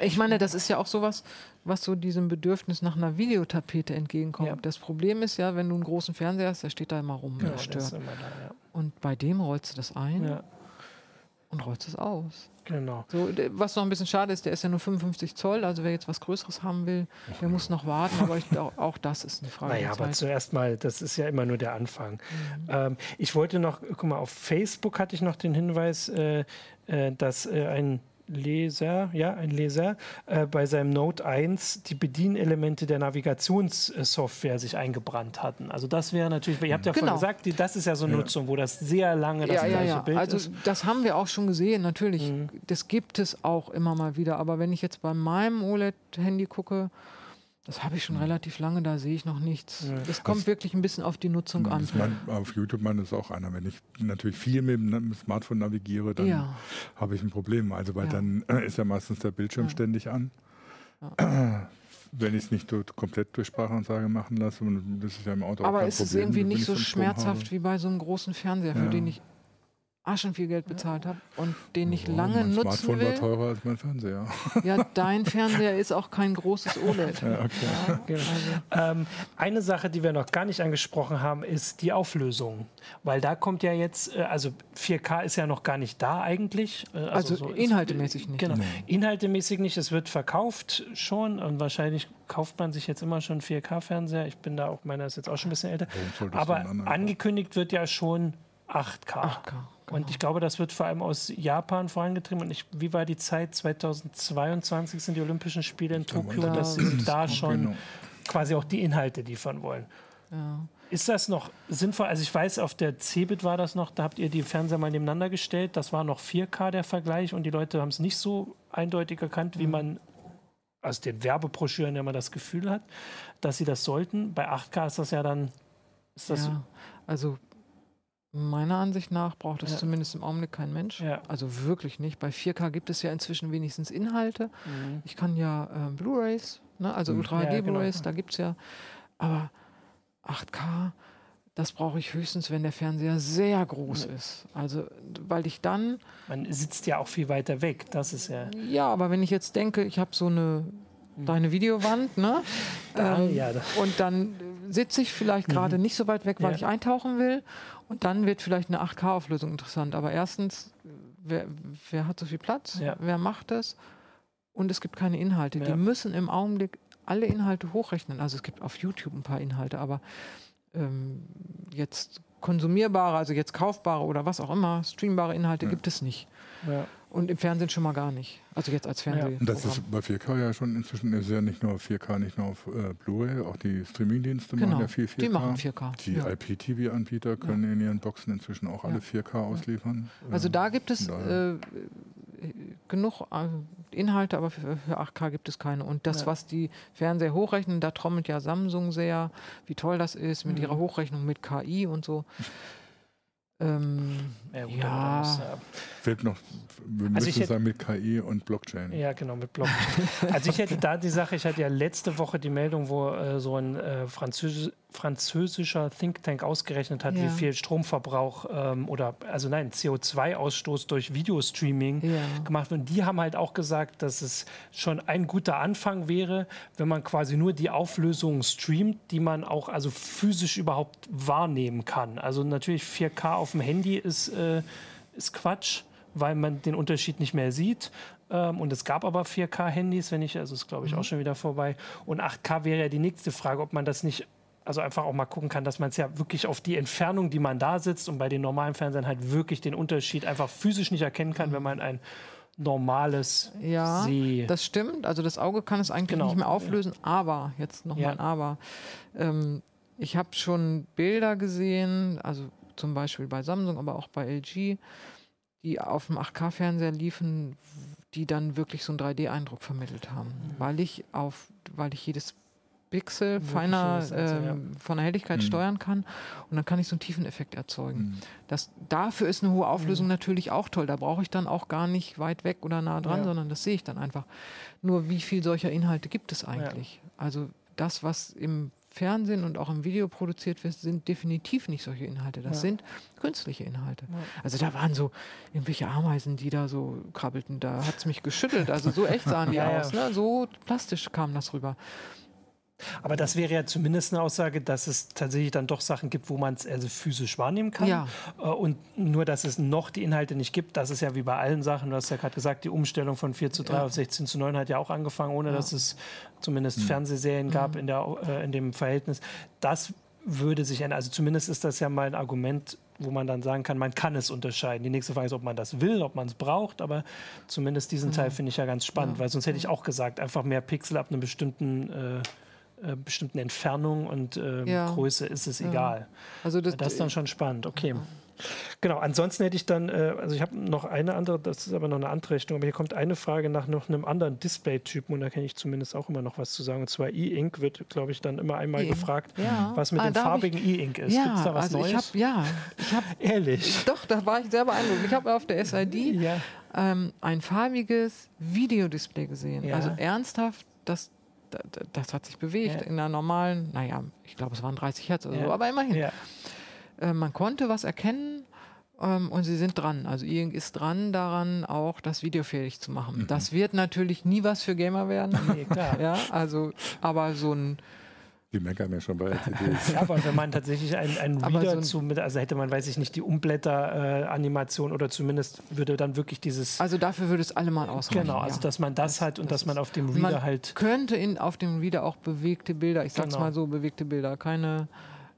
Ich meine, das ist ja auch sowas, was so diesem Bedürfnis nach einer Videotapete entgegenkommt. Ja. Das Problem ist ja, wenn du einen großen Fernseher hast, der steht da immer rum. Ja, stört. Immer da, ja. Und bei dem rollst du das ein. und rollst es aus. Genau. So, was noch ein bisschen schade ist, der ist ja nur 55 Zoll, also wer jetzt was Größeres haben will, der muss noch warten, aber ich, auch, auch, das ist eine Frage. Naja, aber zuerst mal, das ist ja immer nur der Anfang. Mhm. Ähm, ich wollte noch, guck mal, auf Facebook hatte ich noch den Hinweis, äh, äh, dass äh, ein Leser, ja, ein Leser, äh, bei seinem Note 1 die Bedienelemente der Navigationssoftware sich eingebrannt hatten. Also das wäre natürlich, ihr habt ja genau. vorhin gesagt, das ist ja so eine ja. Nutzung, wo das sehr lange das ja, gleiche ja, Bild also, ist. Also das haben wir auch schon gesehen, natürlich. Mhm. Das gibt es auch immer mal wieder. Aber wenn ich jetzt bei meinem OLED-Handy gucke, das habe ich schon relativ lange, da sehe ich noch nichts. Ja. Das kommt das, wirklich ein bisschen auf die Nutzung an. Man, auf YouTube man ist auch einer. Wenn ich natürlich viel mit dem Smartphone navigiere, dann ja. habe ich ein Problem. Also weil ja. dann ist ja meistens der Bildschirm ständig an. Wenn ich es nicht komplett durch Sprachansage machen lasse, das ist ja im Auto Aber auch kein ist es irgendwie nicht so schmerzhaft wie bei so einem großen Fernseher, für den ich Aschen viel Geld bezahlt habe und den ich lange mein nutzen Smartphone will. war teurer als mein Fernseher. Ja, dein Fernseher ist auch kein großes OLED. Ja, okay. ja, genau. ähm, eine Sache, die wir noch gar nicht angesprochen haben, ist die Auflösung. Weil da kommt ja jetzt, äh, also 4K ist ja noch gar nicht da eigentlich. Äh, also, also so inhaltemäßig ist, nicht. Genau, inhaltemäßig nicht. Es wird verkauft schon und wahrscheinlich kauft man sich jetzt immer schon 4K-Fernseher. Ich bin da auch, meiner ist jetzt auch schon ein bisschen älter. Aber angekündigt wird ja schon 8K. 8K. Genau. Und ich glaube, das wird vor allem aus Japan vorangetrieben. Und ich, wie war die Zeit? 2022 sind die Olympischen Spiele in Tokio, da dass sie da schon genau. quasi auch die Inhalte liefern wollen. Ja. Ist das noch sinnvoll? Also ich weiß, auf der Cebit war das noch, da habt ihr die Fernseher mal nebeneinander gestellt. Das war noch 4K der Vergleich und die Leute haben es nicht so eindeutig erkannt, wie mhm. man aus den Werbebroschüren immer das Gefühl hat, dass sie das sollten. Bei 8K ist das ja dann. Ist das ja, also Meiner Ansicht nach braucht es ja. zumindest im Augenblick kein Mensch. Ja. Also wirklich nicht. Bei 4K gibt es ja inzwischen wenigstens Inhalte. Mhm. Ich kann ja äh, Blu-rays, ne? also mhm. Ultra HD ja, Blu-rays, genau. da gibt es ja. Aber 8K, das brauche ich höchstens, wenn der Fernseher sehr groß mhm. ist. Also, weil ich dann. Man sitzt ja auch viel weiter weg, das ist ja. Ja, aber wenn ich jetzt denke, ich habe so eine mhm. deine Videowand, ne? Ähm, ja, und dann sitze ich vielleicht gerade mhm. nicht so weit weg, weil ja. ich eintauchen will. Und dann wird vielleicht eine 8K-Auflösung interessant. Aber erstens, wer, wer, hat so viel Platz? Ja. Wer macht das? Und es gibt keine Inhalte. Ja. Die müssen im Augenblick alle Inhalte hochrechnen. Also es gibt auf YouTube ein paar Inhalte, aber ähm, jetzt konsumierbare, also jetzt kaufbare oder was auch immer, streambare Inhalte gibt es nicht. Ja. Und im Fernsehen schon mal gar nicht. Also jetzt als Fernsehen. Ja. Das ist bei 4K ja schon inzwischen ist ja nicht nur 4K, nicht nur auf äh, Blu-ray, auch die Streamingdienste genau. machen ja viel 4K. Die machen 4K. Die ja. IPTV-Anbieter können ja. in ihren Boxen inzwischen auch alle 4K ausliefern. Also da gibt es äh, genug äh, Inhalte, aber für, für, 8K gibt es keine. Und das, was die Fernseher hochrechnen, da trommelt ja Samsung sehr, wie toll das ist mit mhm. ihrer Hochrechnung mit KI und so. Ähm, ja, gut, ja. Das, ja. Fehlt noch, wir also müssen sagen mit KI und Blockchain. Ja, genau, mit Blockchain. also ich hätte da die Sache, ich hatte ja letzte Woche die Meldung, wo äh, so ein äh, Französisch, französischer Think Tank ausgerechnet hat, ja. wie viel Stromverbrauch ähm, oder also nein, CO2-Ausstoß durch Videostreaming ja. gemacht wird. Und die haben halt auch gesagt, dass es schon ein guter Anfang wäre, wenn man quasi nur die Auflösung streamt, die man auch also physisch überhaupt wahrnehmen kann. Also natürlich 4K auf dem Handy ist, äh, ist Quatsch weil man den Unterschied nicht mehr sieht. Ähm, und es gab aber 4K-Handys, wenn ich, also ist glaube ich mhm. auch schon wieder vorbei. Und 8K wäre ja die nächste Frage, ob man das nicht also einfach auch mal gucken kann, dass man es ja wirklich auf die Entfernung, die man da sitzt und bei den normalen Fernsehern halt wirklich den Unterschied einfach physisch nicht erkennen kann, wenn man ein normales ja, See. das stimmt. Also das Auge kann es eigentlich genau. nicht mehr auflösen. Aber, jetzt nochmal ja. ein Aber. Ähm, ich habe schon Bilder gesehen, also zum Beispiel bei Samsung, aber auch bei LG, die auf dem 8K-Fernseher liefen, die dann wirklich so einen 3D-Eindruck vermittelt haben. Mhm. Weil ich auf, weil ich jedes Pixel feiner äh, ja. von der Helligkeit mhm. steuern kann und dann kann ich so einen Tiefeneffekt erzeugen. Mhm. Das, dafür ist eine hohe Auflösung mhm. natürlich auch toll. Da brauche ich dann auch gar nicht weit weg oder nah dran, ja. sondern das sehe ich dann einfach. Nur wie viel solcher Inhalte gibt es eigentlich? Ja. Also das, was im Fernsehen und auch im Video produziert wird, sind definitiv nicht solche Inhalte. Das ja. sind künstliche Inhalte. Ja. Also da waren so irgendwelche Ameisen, die da so krabbelten. Da hat es mich geschüttelt. Also so echt sahen die ja, aus. Ne? So plastisch kam das rüber. Aber das wäre ja zumindest eine Aussage, dass es tatsächlich dann doch Sachen gibt, wo man es also physisch wahrnehmen kann. Ja. Äh, und nur, dass es noch die Inhalte nicht gibt, das ist ja wie bei allen Sachen. Du hast ja gerade gesagt, die Umstellung von 4 zu 3 ja. auf 16 zu 9 hat ja auch angefangen, ohne ja. dass es zumindest mhm. Fernsehserien gab mhm. in, der, äh, in dem Verhältnis. Das würde sich ändern. Also zumindest ist das ja mal ein Argument, wo man dann sagen kann, man kann es unterscheiden. Die nächste Frage ist, ob man das will, ob man es braucht, aber zumindest diesen Teil mhm. finde ich ja ganz spannend, weil sonst hätte ich auch gesagt, einfach mehr Pixel ab einem bestimmten äh, äh, bestimmten Entfernung und äh, ja. Größe ist es ja. egal. Also das, das, ist dann schon spannend. Okay. Genau, ansonsten hätte ich dann, äh, also ich habe noch eine andere, das ist aber noch eine andere Rechnung, aber hier kommt eine Frage nach noch einem anderen Display-Typen und da kann ich zumindest auch immer noch was zu sagen. Und zwar E-Ink wird, glaube ich, dann immer einmal e gefragt, ja. was mit ah, dem farbigen E-Ink ist. Ja, Gibt es da was also Neues? Ich hab, ja, ich habe. Ehrlich? Doch, da war ich sehr beeindruckt. Ich habe auf der SID ja. ähm, ein farbiges Videodisplay gesehen. Ja. Also ernsthaft, das das hat sich bewegt ja. in einer normalen, naja, ich glaube, es waren 30 Hertz oder ja. so, aber immerhin. Ja. Äh, man konnte was erkennen ähm, und sie sind dran. Also E-Ink ist dran daran, auch das Video fähig zu machen. Mhm. Das wird natürlich nie was für Gamer werden. Nee, klar. ja, also, aber so ein die meckern ja schon bei LCDs. ja, aber wenn man tatsächlich einen, einen Reader so ein zu, also hätte man, weiß ich nicht, die Umblätter-Animation äh, oder zumindest würde dann wirklich dieses. Also dafür würde es allemal ausreichen. Genau, also dass man das, das hat und das dass man auf dem Reader man halt. Könnte in, auf dem Reader auch bewegte Bilder, ich sag's genau. mal so, bewegte Bilder, keine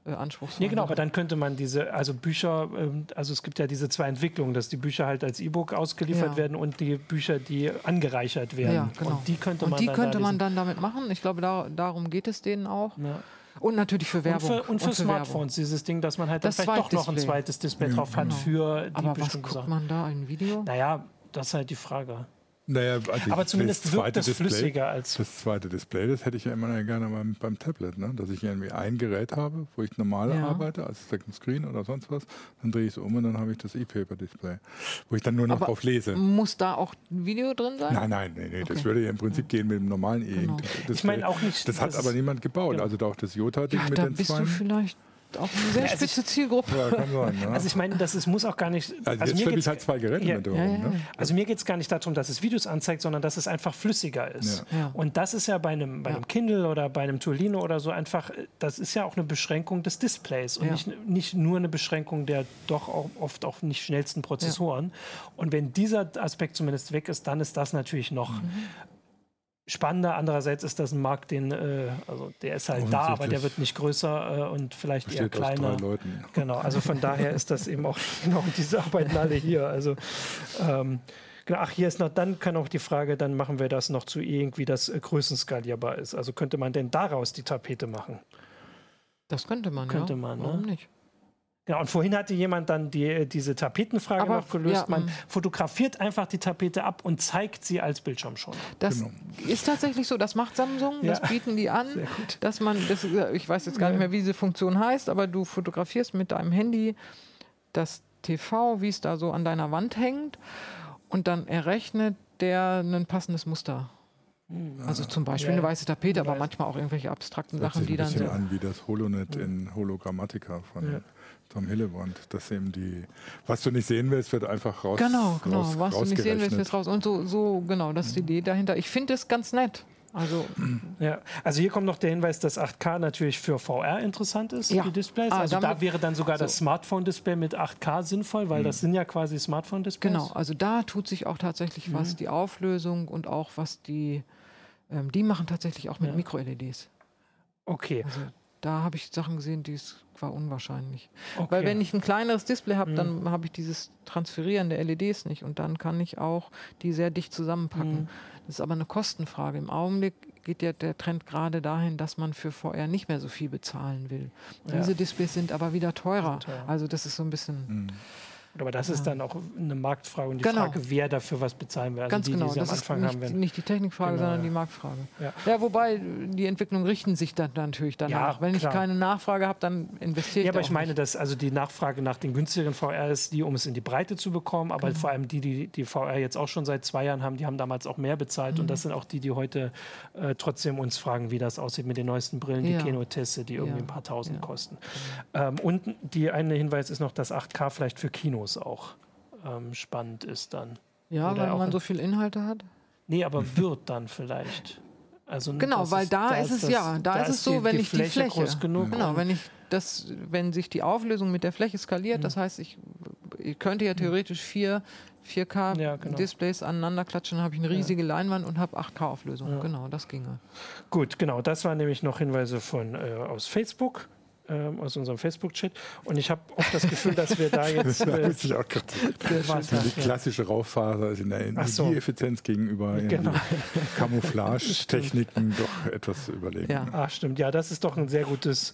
äh, anspruchsvoll. Nee, genau, aber dann könnte man diese, also Bücher, ähm, also es gibt ja diese zwei Entwicklungen, dass die Bücher halt als E-Book ausgeliefert ja. werden und die Bücher, die angereichert werden. Ja, genau. Und die könnte man, und die dann, könnte da man dann damit machen. Ich glaube, da, darum geht es denen auch. Ja. Und natürlich für Werbung. Und für, und für, und für Smartphones, Werbung. dieses Ding, dass man halt dann vielleicht doch noch ein zweites Display drauf hat genau. für die Aber was guckt man da, ein Video? Naja, das ist halt die Frage. Naja, also aber zumindest wirkt das Display, flüssiger als. Das zweite Display, das hätte ich ja immer gerne beim, beim Tablet, ne? dass ich irgendwie ein Gerät habe, wo ich normal ja. arbeite, als Second Screen oder sonst was. Dann drehe ich es um und dann habe ich das E-Paper-Display, wo ich dann nur noch aber drauf lese. Muss da auch ein Video drin sein? Nein, nein, nee, nee, okay. das würde ja im Prinzip ja. gehen mit dem normalen E-Ink. Genau. Ich meine auch nicht. Das hat aber niemand gebaut. Genau. Also auch das Jota-Ding ja, mit den bist zwei. Du vielleicht auch eine sehr ja, also spitze Zielgruppe. Ja, kann sein, ne? Also ich meine, das ist, muss auch gar nicht. Also, also jetzt mir halt zwei Geräte ja, mit ja, ne? Also mir geht es gar nicht darum, dass es Videos anzeigt, sondern dass es einfach flüssiger ist. Und das ist ja bei einem, bei einem Kindle oder bei einem Tolino oder so einfach, das ist ja auch eine Beschränkung des Displays und nicht, nicht nur eine Beschränkung der doch auch oft auch nicht schnellsten Prozessoren. Und wenn dieser Aspekt zumindest weg ist, dann ist das natürlich noch mhm spannender. Andererseits ist das ein Markt, den, äh, also der ist halt da, aber der wird nicht größer äh, und vielleicht eher kleiner. Genau, also von daher ist das eben auch, genau, diese arbeiten alle hier. Also ähm, genau, Ach, hier ist noch, dann kann auch die Frage, dann machen wir das noch zu irgendwie, das äh, größenskalierbar ist. Also könnte man denn daraus die Tapete machen? Das könnte man, könnte ja. man, ne? Warum nicht? Ja, und vorhin hatte jemand dann die, äh, diese Tapetenfrage Aber, noch gelöst. Ja, man mm. fotografiert einfach die Tapete ab und zeigt sie als Bildschirmschoner. Das genau. ist tatsächlich so, das macht Samsung, ja. das bieten die an, dass man, das, ich weiß jetzt gar nicht mehr, wie diese Funktion heißt, aber du fotografierst mit deinem Handy das TV, wie es da so an deiner Wand hängt und dann errechnet der ein passendes Muster. Mm. Also zum Beispiel ja, eine weiße Tapete, aber manchmal auch irgendwelche abstrakten Sachen, die dann. Das ein bisschen an wie das Holonet in Hologrammatica von ja. Tom Hillebrand, dass eben die, was du nicht sehen willst, wird einfach raus. Genau, genau, raus, was du nicht sehen willst, wird raus. Und so, so genau, das ist die Idee dahinter. Ich finde es ganz nett. Also, ja, also hier kommt noch der Hinweis, dass 8K natürlich für VR interessant ist, ja. die Displays. Ah, also da wäre dann sogar so. das Smartphone-Display mit 8K sinnvoll, weil mhm. das sind ja quasi Smartphone-Displays. Genau, also da tut sich auch tatsächlich mhm. was, die Auflösung und auch was die, ähm, die machen tatsächlich auch mit ja. Mikro-LEDs. Okay. Also da habe ich Sachen gesehen, die war unwahrscheinlich. Okay. Weil wenn ich ein kleineres Display habe, mhm. dann habe ich dieses Transferieren der LEDs nicht und dann kann ich auch die sehr dicht zusammenpacken. Mhm. Das ist aber eine Kostenfrage. Im Augenblick geht ja der Trend gerade dahin, dass man für VR nicht mehr so viel bezahlen will. Ja. Diese Displays sind aber wieder teurer. teuer. Also das ist so ein bisschen. Mhm. Aber das ist dann auch eine Marktfrage und die genau. Frage, wer dafür was bezahlen will. Also Ganz die, genau, die das ist nicht, nicht, die Technikfrage, genau, sondern ja. die Marktfrage. Ja. ja. wobei die Entwicklungen richten sich dann natürlich danach. Ja, Wenn klar. ich keine Nachfrage habe, dann investiere ich. Ja, aber ich meine, nicht. dass also die Nachfrage nach den günstigeren VR ist, die, um es in die Breite zu bekommen, aber genau. vor allem die, die die VR jetzt auch schon seit zwei Jahren haben, die haben damals auch mehr bezahlt mhm. und das sind auch die, die heute äh, trotzdem uns fragen, wie das aussieht mit den neuesten Brillen, die Kino-Teste, die irgendwie ein paar Tausend kosten. Ähm, und die eine Hinweis ist noch, dass 8K vielleicht für Kinos auch ähm, spannend ist dann. Ja, Oder weil man so viel Inhalte hat? Nee, aber wird dann vielleicht. Also genau, weil ist, da, ist es das, ja, da, da ist es so, wenn die ich die Fläche, genau, wenn ich das, wenn sich die Auflösung mit der Fläche skaliert, mhm. das heißt, ich, ich könnte ja theoretisch vier 4K-Displays ja, genau. aneinander klatschen, dann habe ich eine riesige ja. Leinwand und habe 8K-Auflösung. Ja. Genau, das ginge. Gut, genau. Das waren nämlich noch Hinweise von äh, aus Facebook ähm, aus unserem Facebook-Chat. Und ich habe auch das Gefühl, dass wir da jetzt. Äh, ich auch die klassische Rauchphase ist in der Energieeffizienz so. gegenüber genau. Camouflage-Techniken doch etwas überlegen. Ja. Ah, stimmt. Ja, das ist doch ein sehr gutes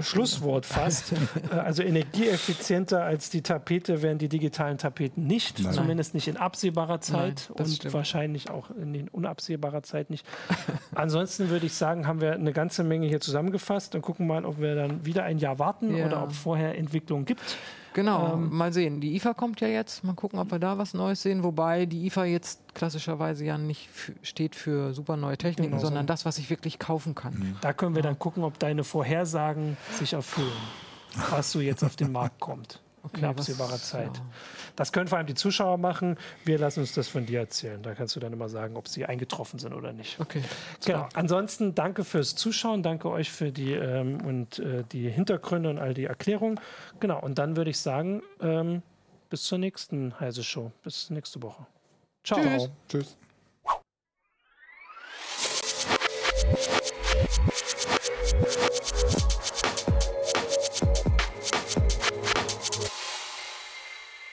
Schlusswort fast. äh, also energieeffizienter als die Tapete werden die digitalen Tapeten nicht, Nein. zumindest nicht in absehbarer Zeit Nein, und stimmt. wahrscheinlich auch in unabsehbarer Zeit nicht. Ansonsten würde ich sagen, haben wir eine ganze Menge hier zusammengefasst und gucken mal, ob wir dann wieder ein Jahr warten ja. oder ob vorher Entwicklung gibt. Genau, ähm, mal sehen. Die IFA kommt ja jetzt. Mal gucken, ob wir da was Neues sehen. Wobei die IFA jetzt klassischerweise ja nicht steht für super neue Techniken, genau, sondern so. das, was ich wirklich kaufen kann. Mhm. Da können wir dann gucken, ob deine Vorhersagen sich erfüllen, was so jetzt auf den Markt kommt okay, in absehbarer was, Zeit. Ja. Das können vor allem die Zuschauer machen. Wir lassen uns das von dir erzählen. Da kannst du dann immer sagen, ob sie eingetroffen sind oder nicht. Okay. Genau. Ansonsten danke fürs Zuschauen, danke euch für die ähm, und äh, die Hintergründe und all die Erklärungen. Genau. Und dann würde ich sagen, ähm, bis zur nächsten Heise Show. Bis nächste Woche. Ciao. Tschüss. Tschüss.